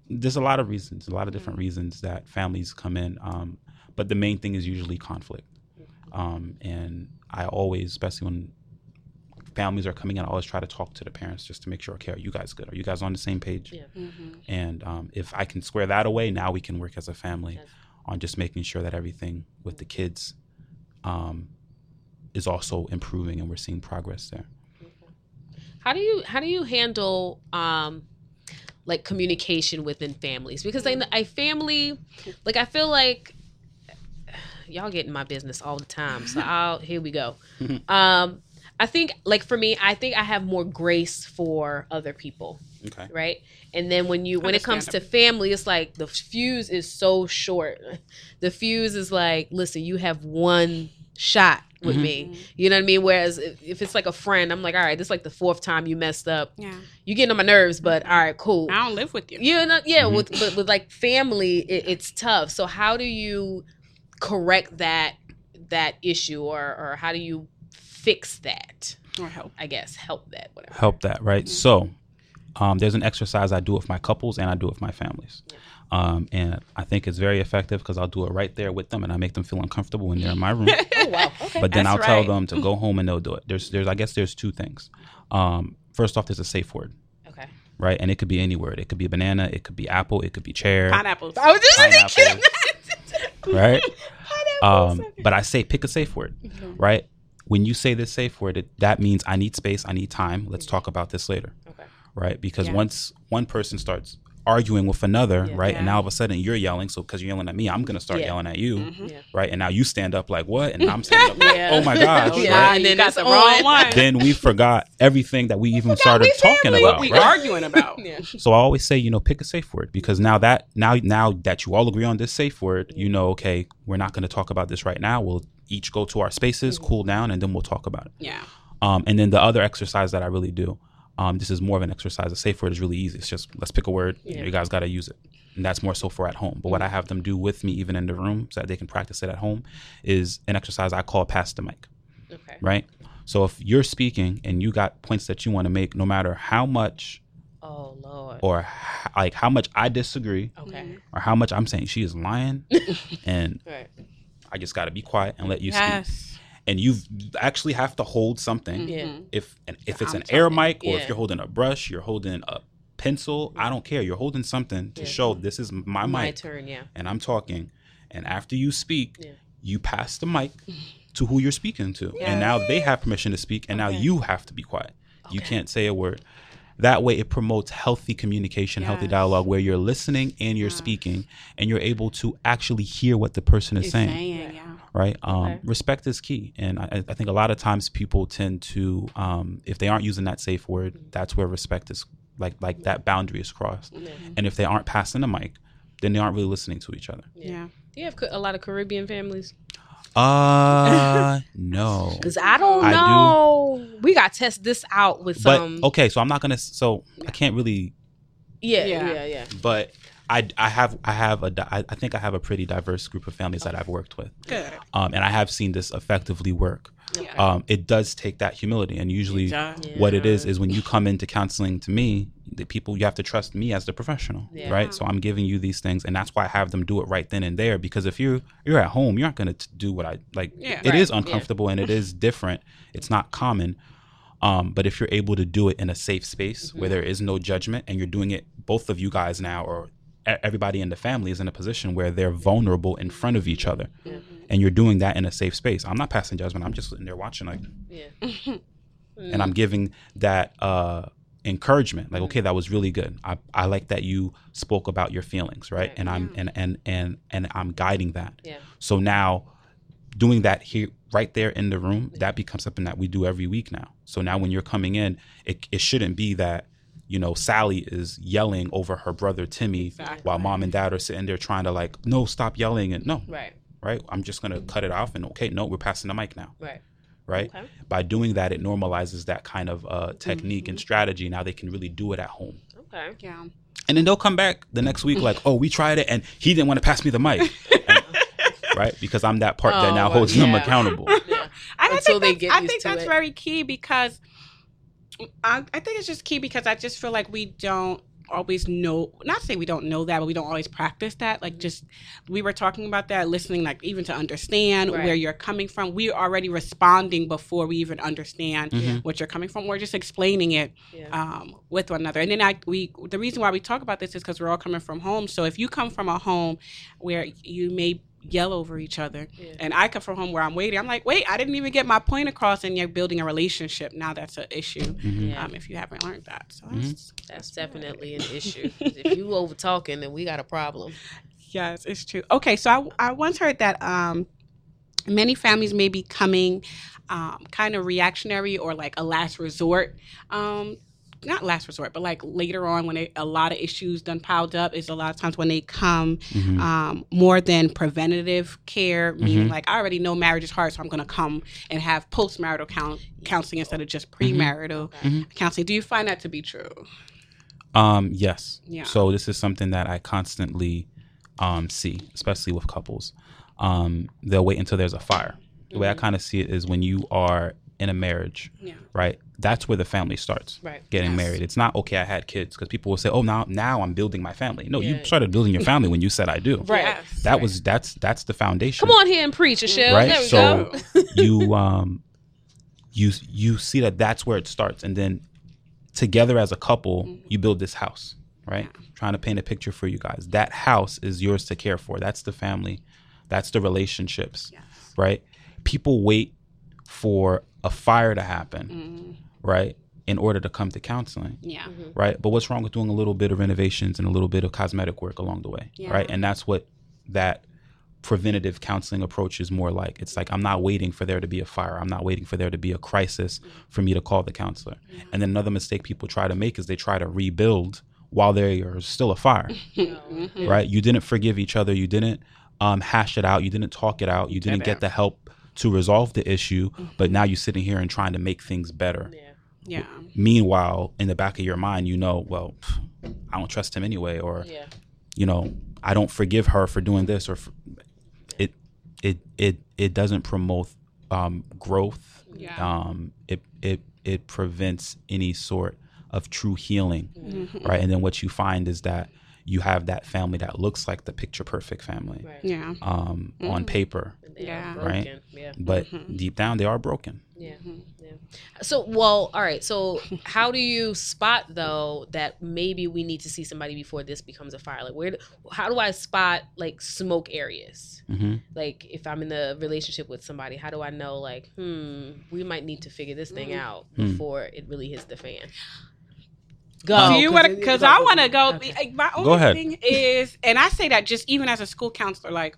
[SPEAKER 3] There's a lot of reasons, a lot of different reasons that families come in. Um, but the main thing is usually conflict. Um, and I always, especially when families are coming in, I always try to talk to the parents just to make sure, okay, are you guys good? Are you guys on the same page?
[SPEAKER 1] Yeah.
[SPEAKER 2] Mhm.
[SPEAKER 3] And um, if I can square that away, now we can work as a family
[SPEAKER 1] Yes.
[SPEAKER 3] on just making sure that everything with the kids um, is also improving and we're seeing progress there.
[SPEAKER 1] How do you how do you handle um like communication within families? Because I I family like I feel like y'all get in my business all the time. So I'll here we go. Um I think like for me, I think I have more grace for other people,
[SPEAKER 3] Okay.
[SPEAKER 1] right? And then when you when it comes to family, it's like the fuse is so short. The fuse is like, listen, you have one shot with
[SPEAKER 3] Mhm.
[SPEAKER 1] me. You know what I mean? Whereas if, if it's like a friend, I'm like, all right, this is like the fourth time you messed up.
[SPEAKER 2] Yeah.
[SPEAKER 1] You getting on my nerves, but all right, cool.
[SPEAKER 2] I don't live with you.
[SPEAKER 1] You know, yeah.
[SPEAKER 3] Mhm.
[SPEAKER 1] With but with like family, it, it's tough. So how do you correct that that issue, or or how do you fix that?
[SPEAKER 2] Or help.
[SPEAKER 1] I guess help that whatever.
[SPEAKER 3] Help that, right?
[SPEAKER 2] Mhm.
[SPEAKER 3] So um, there's an exercise I do with my couples and I do with my families. Um, and I think it's very effective because I'll do it right there with them and I make them feel uncomfortable when they're in my room.
[SPEAKER 1] Oh wow. Okay.
[SPEAKER 3] but then
[SPEAKER 2] That's
[SPEAKER 3] I'll tell them to go home and they'll do it. There's, there's, I guess there's two things. Um, first off, there's a safe word,
[SPEAKER 1] okay.
[SPEAKER 3] right? And it could be any word. It could be banana, it could be apple, it could be chair,
[SPEAKER 2] Pineapples.
[SPEAKER 1] I was just
[SPEAKER 3] Pineapple.
[SPEAKER 1] thinking.
[SPEAKER 3] right? Um, but I say pick a safe word, right? When you say this safe word, it, that means I need space, I need time. Let's talk about this later,
[SPEAKER 1] okay.
[SPEAKER 3] right? Because
[SPEAKER 2] Yeah.
[SPEAKER 3] once one person starts arguing with another,
[SPEAKER 1] Yeah.
[SPEAKER 3] right, and now all of a sudden you're yelling, so because you're yelling at me, I'm gonna start
[SPEAKER 1] Yeah.
[SPEAKER 3] yelling at you,
[SPEAKER 2] Mhm.
[SPEAKER 1] Yeah.
[SPEAKER 3] right? And now you stand up like what, and I'm standing up, like,
[SPEAKER 1] Yeah.
[SPEAKER 3] oh my gosh,
[SPEAKER 1] Yeah.
[SPEAKER 3] right?
[SPEAKER 1] And then
[SPEAKER 2] you got the wrong one.
[SPEAKER 3] then we forgot everything that we even started
[SPEAKER 1] we
[SPEAKER 3] talking about.
[SPEAKER 2] what we
[SPEAKER 3] right?
[SPEAKER 2] arguing about.
[SPEAKER 1] Yeah.
[SPEAKER 3] So I always say, you know, pick a safe word because now that now now that you all agree on this safe word, you know, okay, we're not going to talk about this right now. We'll each go to our spaces, cool down, and then we'll talk about it.
[SPEAKER 2] Yeah.
[SPEAKER 3] Um, and then the other exercise that I really do, um, this is more of an exercise. A safe word is really easy. It's just let's pick a word.
[SPEAKER 1] Yeah.
[SPEAKER 3] You guys got to use it. And that's more so for at home. But what I have them do with me, even in the room, so that they can practice it at home, is an exercise I call pass the mic
[SPEAKER 1] Okay.
[SPEAKER 3] right? So if you're speaking and you got points that you want to make, no matter how much
[SPEAKER 1] Oh lord.
[SPEAKER 3] or h- like how much I disagree
[SPEAKER 1] Okay.
[SPEAKER 3] or how much I'm saying she is lying, and
[SPEAKER 1] Right.
[SPEAKER 3] I just got to be quiet and let you speak.
[SPEAKER 2] Yes.
[SPEAKER 3] And you actually have to hold something.
[SPEAKER 1] Yeah.
[SPEAKER 2] Mhm.
[SPEAKER 3] If and if it's
[SPEAKER 2] I'm
[SPEAKER 3] an air mic or
[SPEAKER 1] Yeah.
[SPEAKER 3] if you're holding a brush, you're holding a pencil. I don't care. You're holding something to
[SPEAKER 1] Yeah.
[SPEAKER 3] show this is my
[SPEAKER 1] My
[SPEAKER 3] mic
[SPEAKER 1] turn. Yeah.
[SPEAKER 3] and I'm talking. And after you speak,
[SPEAKER 1] Yeah.
[SPEAKER 3] you pass the mic to who you're speaking to. And now they have permission to speak, and now you have to be quiet. You can't say a word. That way, it promotes healthy communication, healthy dialogue, where you're listening and you're
[SPEAKER 2] Yes.
[SPEAKER 3] speaking, and you're able to actually hear what the person is
[SPEAKER 2] It's
[SPEAKER 3] saying.
[SPEAKER 2] saying, yeah.
[SPEAKER 3] Right? Um,
[SPEAKER 1] Okay.
[SPEAKER 3] Respect is key, and I, I think a lot of times people tend to, um, if they aren't using that safe word, that's where respect is like like that boundary is crossed.
[SPEAKER 1] Yeah.
[SPEAKER 3] And if they aren't passing the mic, then they aren't really listening to each other.
[SPEAKER 2] Yeah.
[SPEAKER 1] Do you have a lot of Caribbean families?
[SPEAKER 3] Uh, no.
[SPEAKER 1] Because I don't
[SPEAKER 3] I do.
[SPEAKER 1] know. We got to test this out with
[SPEAKER 3] But
[SPEAKER 1] some.
[SPEAKER 3] okay, so I'm not gonna. So I can't really.
[SPEAKER 1] Yeah,
[SPEAKER 2] Yeah.
[SPEAKER 1] yeah, yeah.
[SPEAKER 3] But I, I have I have a di- I I think I have a pretty diverse group of families that I've worked with,
[SPEAKER 2] Good.
[SPEAKER 3] um, and I have seen this effectively work.
[SPEAKER 2] Yeah.
[SPEAKER 3] Um, it does take that humility, and usually
[SPEAKER 2] does.
[SPEAKER 3] what it is is when you come into counseling to me, the people you have to trust me as the professional,
[SPEAKER 1] Yeah.
[SPEAKER 3] right? So I'm giving you these things, and that's why I have them do it right then and there. Because if you're you're at home, you're not going to do what I like.
[SPEAKER 2] Yeah.
[SPEAKER 3] It is
[SPEAKER 1] Right.
[SPEAKER 3] uncomfortable and it is different. It's not common. Um, but if you're able to do it in a safe space where there is no judgment, and you're doing it, both of you guys now, or everybody in the family is in a position where they're vulnerable in front of each other, and you're doing that in a safe space. I'm not passing judgment. I'm just sitting there watching, like,
[SPEAKER 1] Yeah.
[SPEAKER 3] and I'm giving that uh, encouragement. Like, okay, that was really good. I, I like that you spoke about your feelings, right?
[SPEAKER 1] Right.
[SPEAKER 3] And I'm and and and and I'm guiding that.
[SPEAKER 1] Yeah.
[SPEAKER 3] So now, doing that here, right there in the room, that becomes something that we do every week now. So now, when you're coming in, it it shouldn't be that. You know, Sally is yelling over her brother Timmy
[SPEAKER 2] Exactly.
[SPEAKER 3] while mom and dad are sitting there trying to like, no, stop yelling and no,
[SPEAKER 1] Right.
[SPEAKER 3] right? I'm just gonna cut it off and okay, no, we're passing the mic now
[SPEAKER 1] Right.
[SPEAKER 3] right?
[SPEAKER 1] Okay.
[SPEAKER 3] By doing that, it normalizes that kind of uh, technique and strategy. Now they can really do it at home.
[SPEAKER 1] Okay.
[SPEAKER 2] Yeah.
[SPEAKER 3] And then they'll come back the next week like, oh, we tried it and he didn't want to pass me the mic. And- right? Because I'm that part that
[SPEAKER 1] Oh,
[SPEAKER 3] now
[SPEAKER 1] well,
[SPEAKER 3] holds them accountable.
[SPEAKER 1] Yeah.
[SPEAKER 2] And I think
[SPEAKER 1] they
[SPEAKER 2] that's,
[SPEAKER 1] get
[SPEAKER 2] I think that's
[SPEAKER 1] it.
[SPEAKER 2] very key because I, I think it's just key because I just feel like we don't always know not to say we don't know that but we don't always practice that
[SPEAKER 1] Mm-hmm.
[SPEAKER 2] like just we were talking about that listening like even to understand
[SPEAKER 1] Right.
[SPEAKER 2] where you're coming from we're already responding before we even understand
[SPEAKER 3] Mhm.
[SPEAKER 2] what you're coming from we're just explaining it
[SPEAKER 1] Yeah.
[SPEAKER 2] um, with one another. And then I we the reason why we talk about this is because we're all coming from home. So if you come from a home where you may yell over each other,
[SPEAKER 1] Yeah.
[SPEAKER 2] and I come from home where I'm waiting, I'm like, wait, I didn't even get my point across, and you're building a relationship. Now that's an issue.
[SPEAKER 3] Mhm.
[SPEAKER 1] Yeah.
[SPEAKER 2] Um, if you haven't learned that, so that's,
[SPEAKER 1] That's definitely an issue. if you over talking, then we got a problem.
[SPEAKER 2] yes, it's true. Okay, so I, I once heard that um, many families may be coming um, kind of reactionary or like a last resort. Um, not last resort, but like later on when it, a lot of issues done piled up is a lot of times when they come
[SPEAKER 3] Mhm.
[SPEAKER 2] um, more than preventative care, meaning
[SPEAKER 3] Mhm.
[SPEAKER 2] like I already know marriage is hard, so I'm going to come and have postmarital coun counseling instead of just
[SPEAKER 3] Mm-hmm.
[SPEAKER 2] premarital
[SPEAKER 3] Mhm.
[SPEAKER 2] counseling. Do you find that to be true?
[SPEAKER 3] Um, yes.
[SPEAKER 2] Yeah.
[SPEAKER 3] So this is something that I constantly um, see, especially with couples. Um, they'll wait until there's a fire. The way I kind of see it is when you are in a marriage,
[SPEAKER 2] Yeah.
[SPEAKER 3] right? That's where the family starts.
[SPEAKER 1] Right.
[SPEAKER 3] Getting
[SPEAKER 2] Yes.
[SPEAKER 3] married. It's not okay. I had kids because people will say, "Oh, now now I'm building my family." No,
[SPEAKER 1] Yeah.
[SPEAKER 3] you started building your family when you said, "I do."
[SPEAKER 1] Right.
[SPEAKER 2] Yes.
[SPEAKER 3] That was that's that's the foundation.
[SPEAKER 1] Come on here and preach, Michelle.
[SPEAKER 3] Right.
[SPEAKER 1] There we
[SPEAKER 3] So
[SPEAKER 1] go.
[SPEAKER 3] you um you you see that that's where it starts, and then together as a couple,
[SPEAKER 1] Mm-hmm.
[SPEAKER 3] you build this house. Right. Trying to paint a picture for you guys. That house is yours to care for. That's the family. That's the relationships.
[SPEAKER 2] Yes.
[SPEAKER 3] Right. People wait for a fire to happen.
[SPEAKER 2] Mhm.
[SPEAKER 3] Right. In order to come to counseling
[SPEAKER 2] Yeah.
[SPEAKER 1] Mm-hmm.
[SPEAKER 3] right? But what's wrong with doing a little bit of renovations and a little bit of cosmetic work along the way,
[SPEAKER 2] Yeah.
[SPEAKER 3] right? And that's what that preventative counseling approach is more like. It's like I'm not waiting for there to be a fire. I'm not waiting for there to be a crisis for me to call the counselor. And then another mistake people try to make is they try to rebuild while there is still a fire,
[SPEAKER 2] Mhm.
[SPEAKER 3] right? You didn't forgive each other. You didn't um, hash it out. You didn't talk it out. You didn't get the help to resolve the issue. But now you're sitting here and trying to make things better.
[SPEAKER 1] Yeah.
[SPEAKER 2] Yeah.
[SPEAKER 3] Meanwhile, in the back of your mind, you know, well, I don't trust him anyway, or
[SPEAKER 1] Yeah.
[SPEAKER 3] you know, I don't forgive her for doing this, or for, it, it, it, it doesn't promote um, growth.
[SPEAKER 2] Yeah.
[SPEAKER 3] Um, it, it, it prevents any sort of true healing,
[SPEAKER 2] Mhm.
[SPEAKER 3] right? And then what you find is that you have that family that looks like the picture perfect family
[SPEAKER 1] Right.
[SPEAKER 2] Yeah.
[SPEAKER 3] um, on
[SPEAKER 2] Mhm.
[SPEAKER 3] paper,
[SPEAKER 2] Yeah.
[SPEAKER 3] Right.
[SPEAKER 1] Yeah.
[SPEAKER 3] but
[SPEAKER 2] Mhm.
[SPEAKER 3] deep down they are broken.
[SPEAKER 1] Yeah.
[SPEAKER 2] Mhm.
[SPEAKER 1] Yeah. So, well, all right. So, how do you spot though that maybe we need to see somebody before this becomes a fire? Like, where? How do I spot like smoke areas?
[SPEAKER 3] hmm
[SPEAKER 1] Like, if I'm in a relationship with somebody, how do I know? Like, hmm, we might need to figure this thing
[SPEAKER 2] Mm.
[SPEAKER 1] out
[SPEAKER 3] Hmm.
[SPEAKER 1] before it really hits the fan. Go.
[SPEAKER 2] Do you want to? Because I want to go.
[SPEAKER 1] Okay.
[SPEAKER 2] My only
[SPEAKER 3] ahead.
[SPEAKER 2] thing is, and I say that just even as a school counselor, like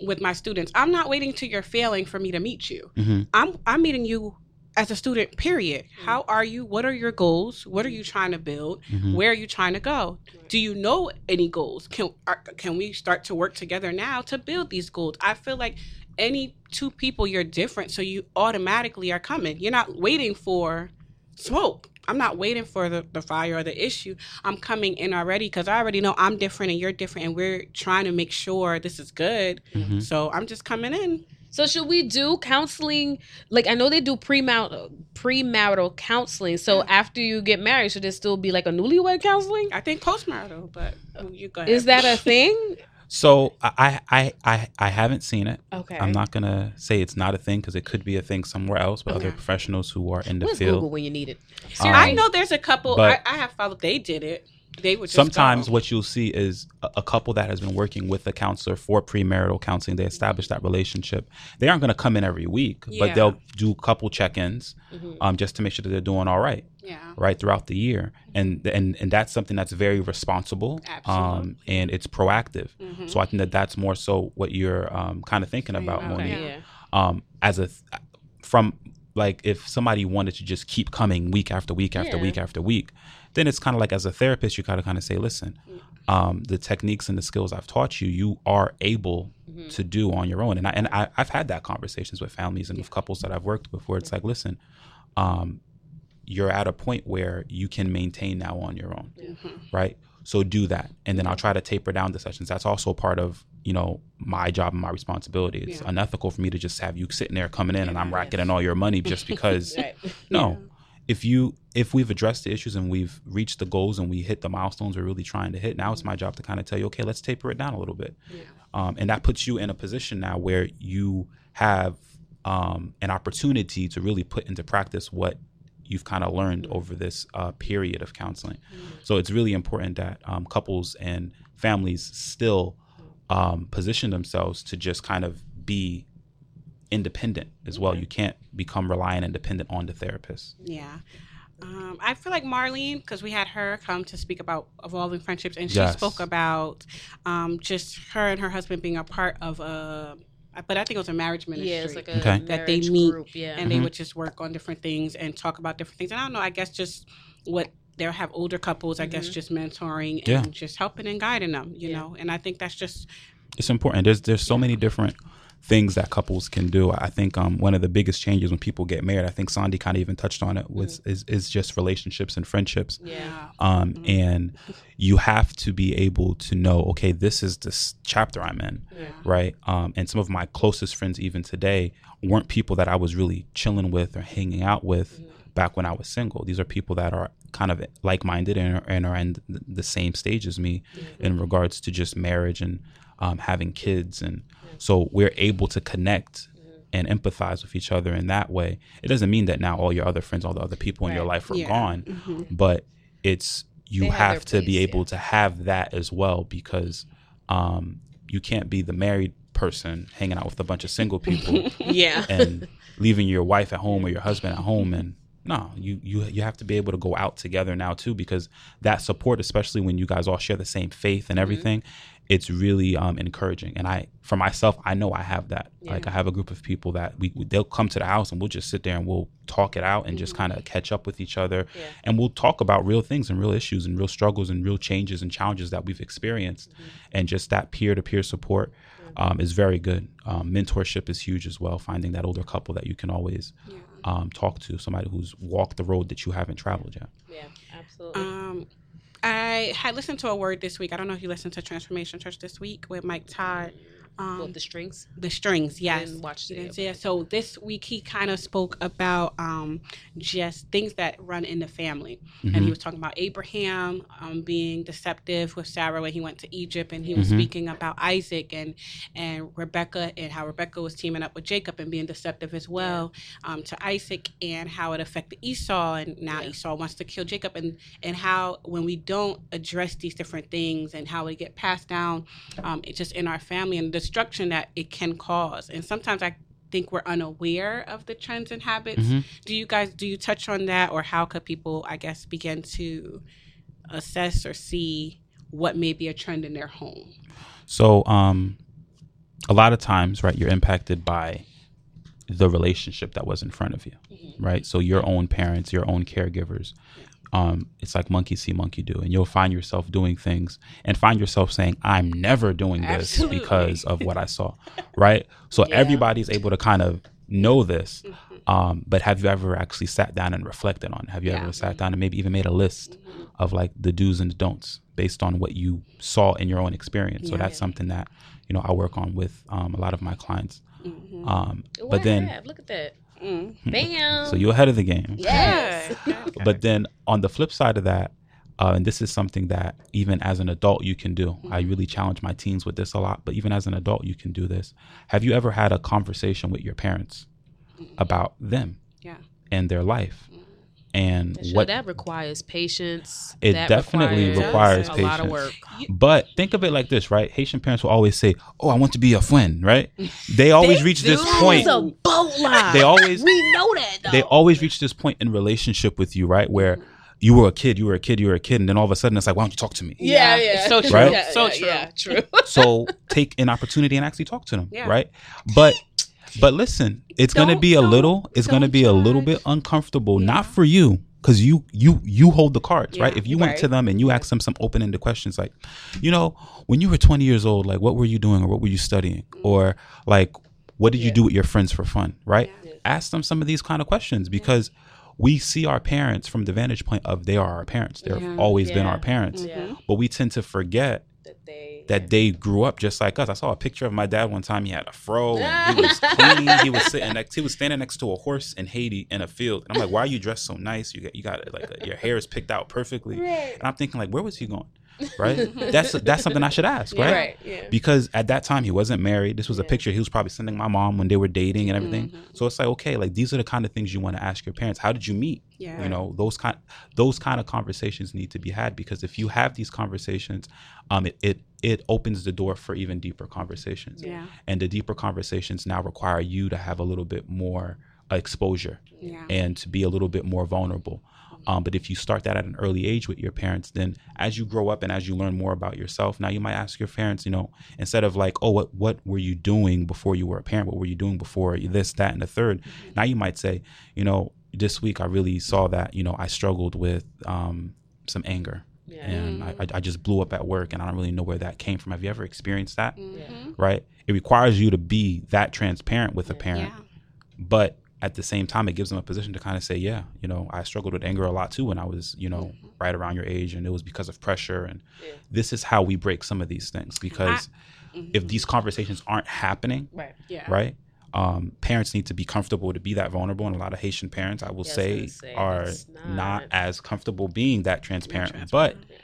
[SPEAKER 2] with my students, I'm not waiting till you're failing for me to meet you.
[SPEAKER 3] hmm
[SPEAKER 2] I'm I'm meeting you as a student. Period. How are you? What are your goals? What are you trying to build?
[SPEAKER 3] hmm
[SPEAKER 2] Where are you trying to go? Do you know any goals? Can are, can we start to work together now to build these goals? I feel like any two people, you're different, so you automatically are coming. You're not waiting for smoke. I'm not waiting for the, the fire or the issue. I'm coming in already because I already know I'm different and you're different, and we're trying to make sure this is good.
[SPEAKER 3] Mhm.
[SPEAKER 2] So I'm just coming in.
[SPEAKER 1] So should we do counseling? Like I know they do premarital premarital counseling. So after you get married, should there still be like a newlywed counseling?
[SPEAKER 2] I think postmarital, but you go ahead.
[SPEAKER 1] Is that a thing?
[SPEAKER 3] So I, I I I haven't seen it.
[SPEAKER 1] Okay.
[SPEAKER 3] I'm not gonna say it's not a thing because it could be a thing somewhere else with other professionals who are in the
[SPEAKER 1] Where's
[SPEAKER 3] field.
[SPEAKER 1] Google when you need it?
[SPEAKER 3] Um,
[SPEAKER 2] I know there's a couple.
[SPEAKER 3] but-
[SPEAKER 2] I, I have followed. They did it. They would
[SPEAKER 3] Sometimes
[SPEAKER 2] go.
[SPEAKER 3] what you'll see is a, a couple that has been working with a counselor for premarital counseling. They establish that relationship. They aren't going to come in every week,
[SPEAKER 2] Yeah.
[SPEAKER 3] but they'll do a couple check-ins
[SPEAKER 1] Mhm.
[SPEAKER 3] um, just to make sure that they're doing all right,
[SPEAKER 2] Yeah.
[SPEAKER 3] right throughout the year. And and and that's something that's very responsible, um, and it's proactive.
[SPEAKER 2] Mhm.
[SPEAKER 3] So I think that that's more so what you're um, kind of thinking about,
[SPEAKER 2] about,
[SPEAKER 3] Monique.
[SPEAKER 2] Yeah.
[SPEAKER 3] um, as a th- from like if somebody wanted to just keep coming week after week after
[SPEAKER 1] Yeah.
[SPEAKER 3] week after week, then it's kind of like as a therapist, you gotta kind of say, listen, um, the techniques and the skills I've taught you, you are able
[SPEAKER 1] Mm-hmm.
[SPEAKER 3] to do on your own. And I and I, I've had that conversations with families and with couples that I've worked with where it's like, listen, um, you're at a point where you can maintain now on your own, right? So do that, and then I'll try to taper down the sessions. That's also part of you know my job and my responsibility. It's
[SPEAKER 2] Yeah.
[SPEAKER 3] unethical for me to just have you sitting there coming in and I'm racking in all your money just because.
[SPEAKER 1] Right.
[SPEAKER 3] No, if you if we've addressed the issues and we've reached the goals and we hit the milestones we're really trying to hit, now it's my job to kind of tell you, okay, let's taper it down a little bit, um, and that puts you in a position now where you have um, an opportunity to really put into practice what you've kind of learned over this uh, period of counseling. So it's really important that um, couples and families still um, position themselves to just kind of be independent as well. You can't become reliant and dependent on the therapist.
[SPEAKER 2] Yeah. Um, I feel like Marlene, because we had her come to speak about evolving friendships, and she
[SPEAKER 3] Yes.
[SPEAKER 2] spoke about um, just her and her husband being a part of a, but I think it was a marriage ministry.
[SPEAKER 1] Yeah, it's like a
[SPEAKER 3] Okay.
[SPEAKER 2] That they meet
[SPEAKER 1] group. Yeah.
[SPEAKER 2] and they would just work on different things and talk about different things. And I don't know, I guess just what they'll have older couples, I guess just mentoring and
[SPEAKER 3] Yeah.
[SPEAKER 2] just helping and guiding them, you
[SPEAKER 1] Yeah.
[SPEAKER 2] know. And I think that's just
[SPEAKER 3] It's important. There's there's so many different things that couples can do. I think um, one of the biggest changes when people get married, I think Sandy kind of even touched on it, was is, is just relationships and friendships.
[SPEAKER 1] yeah.
[SPEAKER 3] um, and you have to be able to know okay this is this chapter i'm in yeah. right um, and some of my closest friends even today weren't people that i was really chilling with or hanging out with back when i was single these are people that are kind of like-minded and are, and are in the same stage as me in regards to just marriage and um, having kids and so we're able to connect and empathize with each other in that way it doesn't mean that now all your other friends all the other people in your life are
[SPEAKER 2] Yeah.
[SPEAKER 3] gone but it's you
[SPEAKER 1] They have
[SPEAKER 3] have, to be able
[SPEAKER 1] yeah.
[SPEAKER 3] to have that as well because um, you can't be the married person hanging out with a bunch of single people
[SPEAKER 1] Yeah.
[SPEAKER 3] and leaving your wife at home or your husband at home and no you you you have to be able to go out together now too because that support especially when you guys all share the same faith
[SPEAKER 1] Mm-hmm.
[SPEAKER 3] and everything it's really um, encouraging and i for myself i know i have that like i have a group of people that we they'll come to the house and we'll just sit there and we'll talk it out and just kind of catch up with each other
[SPEAKER 1] Mm-hmm. Yeah.
[SPEAKER 3] and we'll talk about real things and real issues and real struggles and real changes and challenges that we've experienced
[SPEAKER 1] Mm-hmm.
[SPEAKER 3] and just that peer-to-peer support um, is very good um, mentorship is huge as well finding that older couple that you can always um, talk to somebody who's walked the road that you haven't traveled yet
[SPEAKER 1] Yeah. Absolutely.
[SPEAKER 2] I had listened to a word this week. I don't know if you listened to Transformation Church this week with Mike Todd. Um,
[SPEAKER 1] What the strings?
[SPEAKER 2] the strings, yes.
[SPEAKER 1] didn't watch the-
[SPEAKER 2] didn't? So this week he kind of spoke about um, just things that run in the family, and he was talking about Abraham um, being deceptive with Sarah when he went to Egypt, and he was speaking about Isaac and and Rebecca and how Rebecca was teaming up with Jacob and being deceptive as well um, to Isaac, and how it affected Esau, and now
[SPEAKER 1] Yeah.
[SPEAKER 2] Esau wants to kill Jacob, and and how when we don't address these different things and how they get passed down, um, it's just in our family and the destruction that it can cause. And sometimes I think we're unaware of the trends and habits. Do you guys do you touch on that, or how could people, I guess, begin to assess or see what may be a trend in their home?
[SPEAKER 3] So, um, a lot of times, right, you're impacted by the relationship that was in front of you, right? So, your own parents, your own caregivers. Um, it's like monkey see, monkey do, and you'll find yourself doing things and find yourself saying, "I'm never doing this
[SPEAKER 2] Absolutely.
[SPEAKER 3] because of what I saw," right? So
[SPEAKER 1] Yeah.
[SPEAKER 3] everybody's able to kind of know this, Um, but have you ever actually sat down and reflected on it? Have you
[SPEAKER 2] Yeah.
[SPEAKER 3] ever sat down and maybe even made a list of like the do's and the don'ts based on what you saw in your own experience? So that's something that you know I work on with um, a lot of my clients.
[SPEAKER 2] Mhm.
[SPEAKER 3] Um, but then,
[SPEAKER 1] have? look at that.
[SPEAKER 2] Mm.
[SPEAKER 1] Bam.
[SPEAKER 3] so you're ahead of the game.
[SPEAKER 1] yes.
[SPEAKER 2] Good.
[SPEAKER 3] But then on the flip side of that, uh, and this is something that even as an adult you can do. I
[SPEAKER 2] Mm-hmm.
[SPEAKER 3] really challenge my teens with this a lot, but even as an adult you can do this. Have you ever had a conversation with your parents about them
[SPEAKER 2] Yeah.
[SPEAKER 3] and their life and
[SPEAKER 1] Sure,
[SPEAKER 3] what?
[SPEAKER 1] that requires patience.
[SPEAKER 3] It
[SPEAKER 1] That
[SPEAKER 3] definitely
[SPEAKER 2] requires patience.
[SPEAKER 1] a lot of
[SPEAKER 3] patience.
[SPEAKER 1] work.
[SPEAKER 3] But think of it like this, right? Haitian parents will always say, "Oh, I want to be a friend," right? They always reach this
[SPEAKER 2] do.
[SPEAKER 3] point.
[SPEAKER 1] That is a boat line.
[SPEAKER 3] They always
[SPEAKER 1] we know that. Though.
[SPEAKER 3] they always reach this point in relationship with you, right? Where you were a kid, you were a kid, you were a kid, and then all of a sudden it's like, why don't you talk to me?
[SPEAKER 1] Yeah,
[SPEAKER 2] Yeah,
[SPEAKER 1] yeah.
[SPEAKER 2] it's so true.
[SPEAKER 3] Right?
[SPEAKER 1] Yeah,
[SPEAKER 2] So
[SPEAKER 1] yeah,
[SPEAKER 2] true.
[SPEAKER 1] Yeah, true.
[SPEAKER 3] So take an opportunity and actually talk to them,
[SPEAKER 2] Yeah.
[SPEAKER 3] right? But but listen, it's gonna be a little, it's gonna
[SPEAKER 2] don't
[SPEAKER 3] be a little bit uncomfortable, not for you. Cause you you you hold the cards, right? If you went to them and you asked them some open ended questions like, you know, when you were twenty years old, like what were you doing or what were you studying? Mm. Or like what did you do with your friends for fun, right?
[SPEAKER 1] Yeah.
[SPEAKER 3] Ask them some of these kind of questions because we see our parents from the vantage point of they are our parents. They've
[SPEAKER 2] Yeah.
[SPEAKER 3] always been our parents. Mm-hmm.
[SPEAKER 1] Yeah.
[SPEAKER 3] But we tend to forget
[SPEAKER 1] That they
[SPEAKER 3] that they grew up just like us. I saw a picture of my dad one time. He had a fro. And he was clean. He was sitting next. He was standing next to a horse in Haiti in a field. And I'm like, why are you dressed so nice? You got you got like your hair is picked out perfectly. And I'm thinking like, where was he going? Right. that's that's something I should ask.
[SPEAKER 1] Yeah,
[SPEAKER 3] Right.
[SPEAKER 1] right. Yeah.
[SPEAKER 3] Because at that time he wasn't married. This was a picture he was probably sending my mom when they were dating and everything.
[SPEAKER 2] Mm-hmm.
[SPEAKER 3] So it's like, okay, like these are the kind of things you want to ask your parents. How did you meet?
[SPEAKER 2] Yeah.
[SPEAKER 3] You know, those kind those kind of conversations need to be had because if you have these conversations, um, it it, it opens the door for even deeper conversations.
[SPEAKER 2] Yeah.
[SPEAKER 3] And the deeper conversations now require you to have a little bit more exposure
[SPEAKER 2] Yeah.
[SPEAKER 3] and to be a little bit more vulnerable. Um, but if you start that at an early age with your parents, then as you grow up and as you learn more about yourself, now you might ask your parents, you know, instead of like, oh, what what were you doing before you were a parent? What were you doing before this, that, and the 3rd Now you might say, you know, this week I really saw that, you know, I struggled with um, some anger.
[SPEAKER 1] Yeah.
[SPEAKER 3] And I, I- I just blew up at work and I don't really know where that came from. Have you ever experienced that?
[SPEAKER 2] Mhm.
[SPEAKER 3] Right? It requires you to be that transparent with a parent
[SPEAKER 2] Yeah.
[SPEAKER 3] but at the same time it gives them a position to kind of say yeah you know i struggled with anger a lot too when i was you know right around your age and it was because of pressure and
[SPEAKER 1] Yeah.
[SPEAKER 3] this is how we break some of these things because if these conversations aren't happening
[SPEAKER 1] Right.
[SPEAKER 2] Yeah.
[SPEAKER 3] right um, parents need to be comfortable to be that vulnerable and a lot of haitian parents i will
[SPEAKER 1] Yeah, I was
[SPEAKER 3] say,
[SPEAKER 1] say,
[SPEAKER 3] are not.
[SPEAKER 1] not-
[SPEAKER 3] as comfortable being that transparent,
[SPEAKER 2] transparent.
[SPEAKER 3] but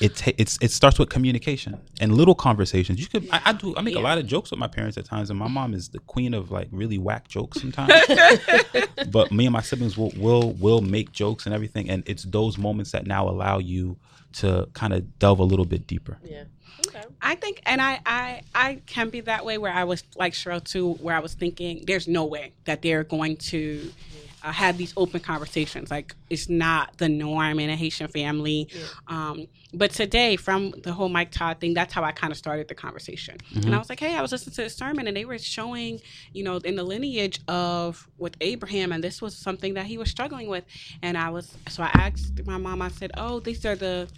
[SPEAKER 3] it ta- it's it starts with communication and little conversations. You could I, I do I make a lot of jokes with my parents at times, and my mom is the queen of like really whack jokes sometimes. but me and my siblings will will will make jokes and everything, and it's those moments that now allow you to kind of delve a little bit deeper.
[SPEAKER 1] Yeah. Okay.
[SPEAKER 2] I think, and I, I, I can be that way where I was like Cheryl too, where I was thinking, there's no way that they're going to mm-hmm. Uh, have these open conversations. Like it's not the norm in a Haitian family. Um, but today, from the whole Mike Todd thing, that's how I kind of started the conversation. And I was like, hey, I was listening to a sermon, and they were showing, you know, in the lineage of with Abraham, and this was something that he was struggling with. And I was, so I asked my mom. I said, oh, these are the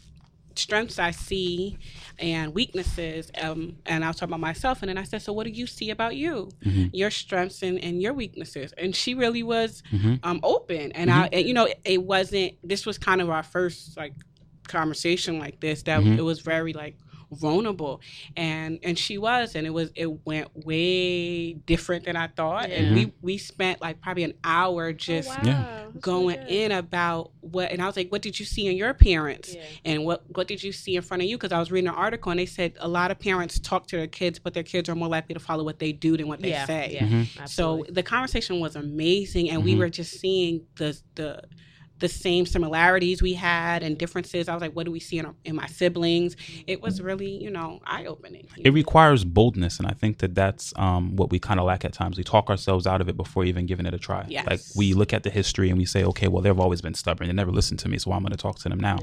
[SPEAKER 2] strengths I see and weaknesses. Um, and I was talking about myself. And then I said, So, what do you see about you?
[SPEAKER 3] Mhm.
[SPEAKER 2] Your strengths and, and your weaknesses. And she really was
[SPEAKER 3] Mhm.
[SPEAKER 2] um, open. And I, and, you know, it, it wasn't, this was kind of our first like conversation like this that
[SPEAKER 3] Mhm.
[SPEAKER 2] it was very like vulnerable and and she was and it was it went way different than i thought
[SPEAKER 1] Yeah.
[SPEAKER 2] and we we spent like probably an hour just
[SPEAKER 1] oh, wow.
[SPEAKER 2] Going
[SPEAKER 1] really
[SPEAKER 2] in about what and i was like what did you see in your parents
[SPEAKER 1] Yeah.
[SPEAKER 2] and what what did you see in front of you because i was reading an article and they said a lot of parents talk to their kids but their kids are more likely to follow what they do than what they
[SPEAKER 1] yeah.
[SPEAKER 2] say
[SPEAKER 1] Yeah.
[SPEAKER 3] Mhm.
[SPEAKER 2] so the conversation was amazing and we
[SPEAKER 3] Mhm.
[SPEAKER 2] were just seeing the the the same similarities we had and differences i was like what do we see in, our, in my siblings it was really you know eye-opening
[SPEAKER 3] It requires boldness, and I think that that's um, what we kind of lack at times. We talk ourselves out of it before even giving it a try.
[SPEAKER 2] Yes.
[SPEAKER 3] Like we look at the history and we say, okay, well, they've always been stubborn. They never listened to me, so I'm going to talk to them now.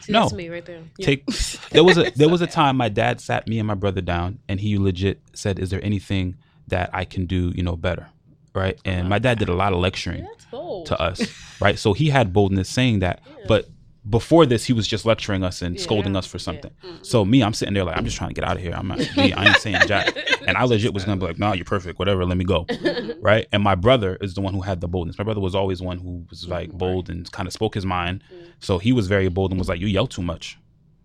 [SPEAKER 1] See,
[SPEAKER 3] no.
[SPEAKER 1] that's me right there.
[SPEAKER 3] Take there was a there was a time my dad sat me and my brother down, and he legit said, "Is there anything that I can do, you know, better?" Right, and my dad did a lot of lecturing
[SPEAKER 1] That's bold.
[SPEAKER 3] To us, right? So he had boldness saying that,
[SPEAKER 1] Yeah.
[SPEAKER 3] but before this, he was just lecturing us and
[SPEAKER 1] Yeah.
[SPEAKER 3] scolding us for something.
[SPEAKER 2] Mm-hmm.
[SPEAKER 3] So me, I'm sitting there like I'm just trying to get out of here. I'm not. I ain't saying jack. And I legit was gonna be like, "No, you're perfect. Whatever. Let me go." right. And my brother is the one who had the boldness. My brother was always one who was like bold and kind of spoke his mind. So he was very bold and was like, "You yell too much.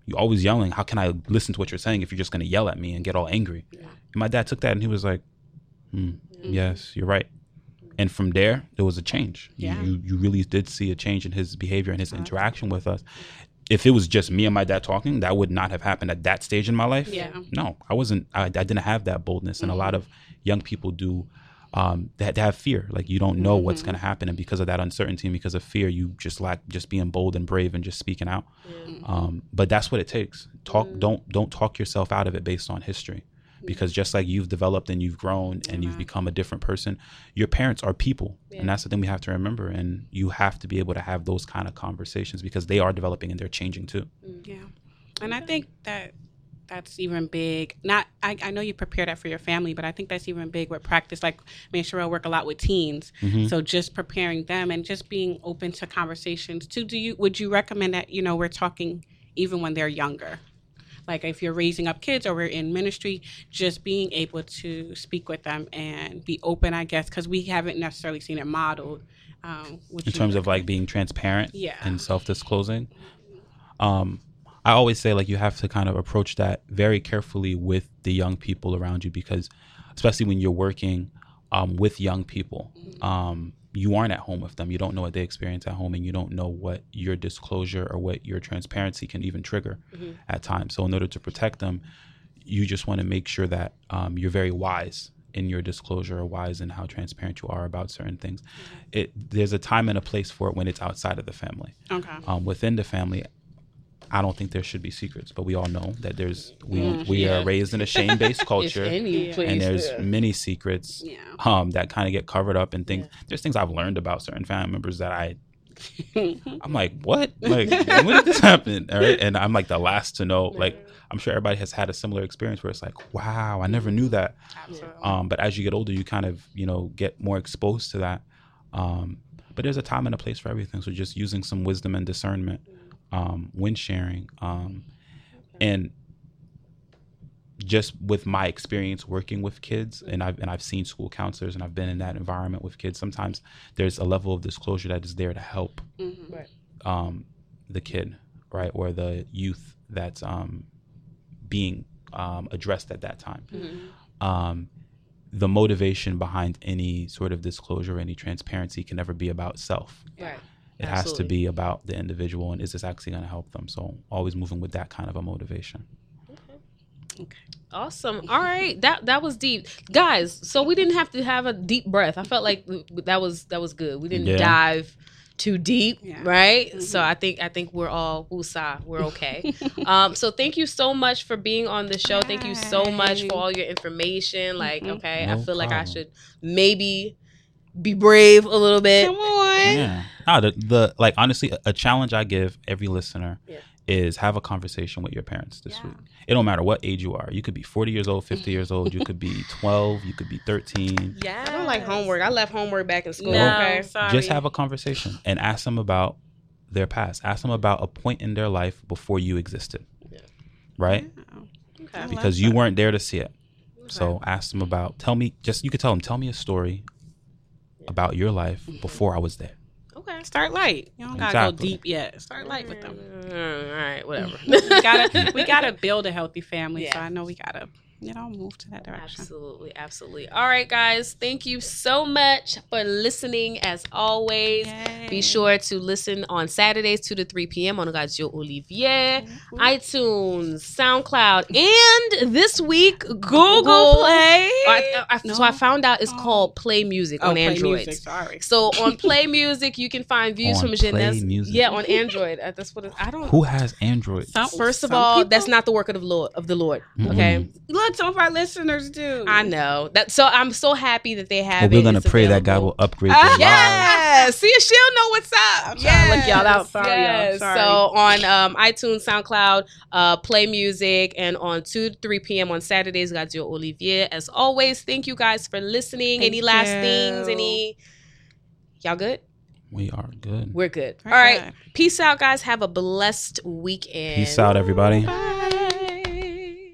[SPEAKER 3] You always yelling. How can I listen to what you're saying if you're just gonna yell at me and get all angry?" And my dad took that and he was like, hmm, "Yes, you're right." And from there, there was a change. You-
[SPEAKER 2] Yeah.
[SPEAKER 3] You, you really did see a change in his behavior and his interaction with us. If it was just me and my dad talking, that would not have happened at that stage in my life.
[SPEAKER 2] Yeah.
[SPEAKER 3] No, I wasn't. I, I didn't have that boldness, and a lot of young people do. Um, they, they have fear. Like you don't know what's going to happen, and because of that uncertainty and because of fear, you just lack just being bold and brave and just speaking out. Um, but that's what it takes. Talk. Don't don't talk yourself out of it based on history, because just like you've developed and you've grown and you've uh-huh. become a different person, your parents are people, and that's the thing we have to remember. And you have to be able to have those kind of conversations because they are developing and they're changing too. Mm.
[SPEAKER 2] Yeah. And I think that that's even big. Not I, I know you prepare that for your family, but I think that's even big with practice. Like me and Sherelle work a lot with teens. Mm-hmm. So just preparing them and just being open to conversations too. Do you would you recommend that, you know, we're talking even when they're younger? Like if you're raising up kids or we're in ministry, just being able to speak with them and be open, I guess, because we haven't necessarily seen it modeled. Um,
[SPEAKER 3] in terms of like being transparent
[SPEAKER 2] Yeah.
[SPEAKER 3] and self-disclosing um i always say like you have to kind of approach that very carefully with the young people around you because especially when you're working um, with young people um, you aren't at home with them you don't know what they experience at home and you don't know what your disclosure or what your transparency can even trigger at times so in order to protect them you just want to make sure that um, you're very wise in your disclosure or wise in how transparent you are about certain things. It there's a time and a place for it when it's outside of the family.
[SPEAKER 2] Okay.
[SPEAKER 3] Um, within the family, I don't think there should be secrets, but we all know that there's we we
[SPEAKER 1] yeah.
[SPEAKER 3] are raised in a shame based culture.
[SPEAKER 1] place,
[SPEAKER 3] And there's
[SPEAKER 1] yeah.
[SPEAKER 3] many secrets
[SPEAKER 2] Yeah.
[SPEAKER 3] um, that kind of get covered up and things. There's things I've learned about certain family members that I I'm like, what? Like, when did this happen? All right. And I'm like the last to know. Like, I'm sure everybody has had a similar experience where it's like, wow, I never knew that.
[SPEAKER 2] Absolutely.
[SPEAKER 3] Um, but as you get older, you kind of, you know, get more exposed to that. Um, but there's a time and a place for everything. So just using some wisdom and discernment um, when sharing. Um, and just with my experience working with kids and I've and I've seen school counselors and I've been in that environment with kids sometimes there's a level of disclosure that is there to help
[SPEAKER 2] Mhm.
[SPEAKER 1] Right.
[SPEAKER 3] um, the kid right or the youth that's um, being um, addressed at that time um, the motivation behind any sort of disclosure any transparency can never be about self
[SPEAKER 1] Right.
[SPEAKER 3] It has to be about the individual and is this actually going to help them so always moving with that kind of a motivation Okay. okay.
[SPEAKER 1] Awesome. All right. That that was deep. Guys, so we didn't have to have a deep breath. I felt like that was that was good. We didn't
[SPEAKER 3] Yeah.
[SPEAKER 1] dive too deep,
[SPEAKER 2] Yeah.
[SPEAKER 1] right? So I think I think we're all woosah. We're okay. um so thank you so much for being on the show. Thank you so much for all your information. Like,
[SPEAKER 2] Mhm.
[SPEAKER 1] okay, I
[SPEAKER 3] No
[SPEAKER 1] feel like I should maybe be brave a little bit.
[SPEAKER 2] Come on.
[SPEAKER 3] yeah no, the, the like honestly a, a challenge i give every listener
[SPEAKER 1] Yeah.
[SPEAKER 3] is have a conversation with your parents this
[SPEAKER 2] Yeah.
[SPEAKER 3] week it don't matter what age you are you could be 40 years old 50 years old you could be 12 you could be 13
[SPEAKER 2] Yeah.
[SPEAKER 1] I don't like homework. I left homework back in school.
[SPEAKER 2] No,
[SPEAKER 1] Okay.
[SPEAKER 2] sorry.
[SPEAKER 3] just have a conversation and ask them about their past ask them about a point in their life before you existed
[SPEAKER 1] Yeah.
[SPEAKER 3] right
[SPEAKER 1] Okay.
[SPEAKER 3] because you weren't there to see it so ask them about tell me just you could tell them tell me a story about your life before i was there
[SPEAKER 1] Okay.
[SPEAKER 2] Start light. You don't gotta go deep yet. Start light with them.
[SPEAKER 1] Mm, all right, whatever.
[SPEAKER 2] we gotta we gotta build a healthy family. So I know we gotta you know move to that direction.
[SPEAKER 1] Absolutely, absolutely. All right, guys. Thank you so much for listening. As always,
[SPEAKER 2] Yay.
[SPEAKER 1] be sure to listen on Saturdays, two to three p.m. on Radio Olivier, iTunes, SoundCloud, and this week
[SPEAKER 2] Google Play.
[SPEAKER 1] I, I, So I found out it's
[SPEAKER 2] Oh.
[SPEAKER 1] called Play Music
[SPEAKER 2] Oh,
[SPEAKER 1] on
[SPEAKER 2] play
[SPEAKER 1] Android.
[SPEAKER 2] music, Sorry.
[SPEAKER 1] So on Play Music, you can find views
[SPEAKER 3] On
[SPEAKER 1] from
[SPEAKER 3] Play
[SPEAKER 1] Jeunesse.
[SPEAKER 3] Music?
[SPEAKER 1] Yeah, on Android. Uh, That's what it, I don't.
[SPEAKER 3] who has android
[SPEAKER 2] Some-
[SPEAKER 1] First of
[SPEAKER 2] some
[SPEAKER 1] all,
[SPEAKER 2] people-
[SPEAKER 1] that's not the work of the Lord. Of the Lord.
[SPEAKER 3] Mhm.
[SPEAKER 1] Okay.
[SPEAKER 2] Look, some of our listeners do.
[SPEAKER 1] I know that. So I'm so happy that they have
[SPEAKER 3] Well, we're gonna
[SPEAKER 1] It's
[SPEAKER 3] pray that god will upgrade their lives.
[SPEAKER 1] Yeah, see, she'll know what's up.
[SPEAKER 2] I'm trying to look y'all out. Sorry, y'all.
[SPEAKER 1] yes.
[SPEAKER 2] Sorry.
[SPEAKER 1] So on um, iTunes, SoundCloud, uh, Play Music, and on two three p.m. on Saturdays, Radio Olivier. As always, thank you guys for listening.
[SPEAKER 2] Thank
[SPEAKER 1] any last things? Any? Y'all good?
[SPEAKER 3] We are good.
[SPEAKER 1] We're good.
[SPEAKER 2] We're
[SPEAKER 1] All right.
[SPEAKER 2] good.
[SPEAKER 1] Peace out, guys. Have a blessed weekend.
[SPEAKER 3] Peace out, everybody.
[SPEAKER 2] Bye.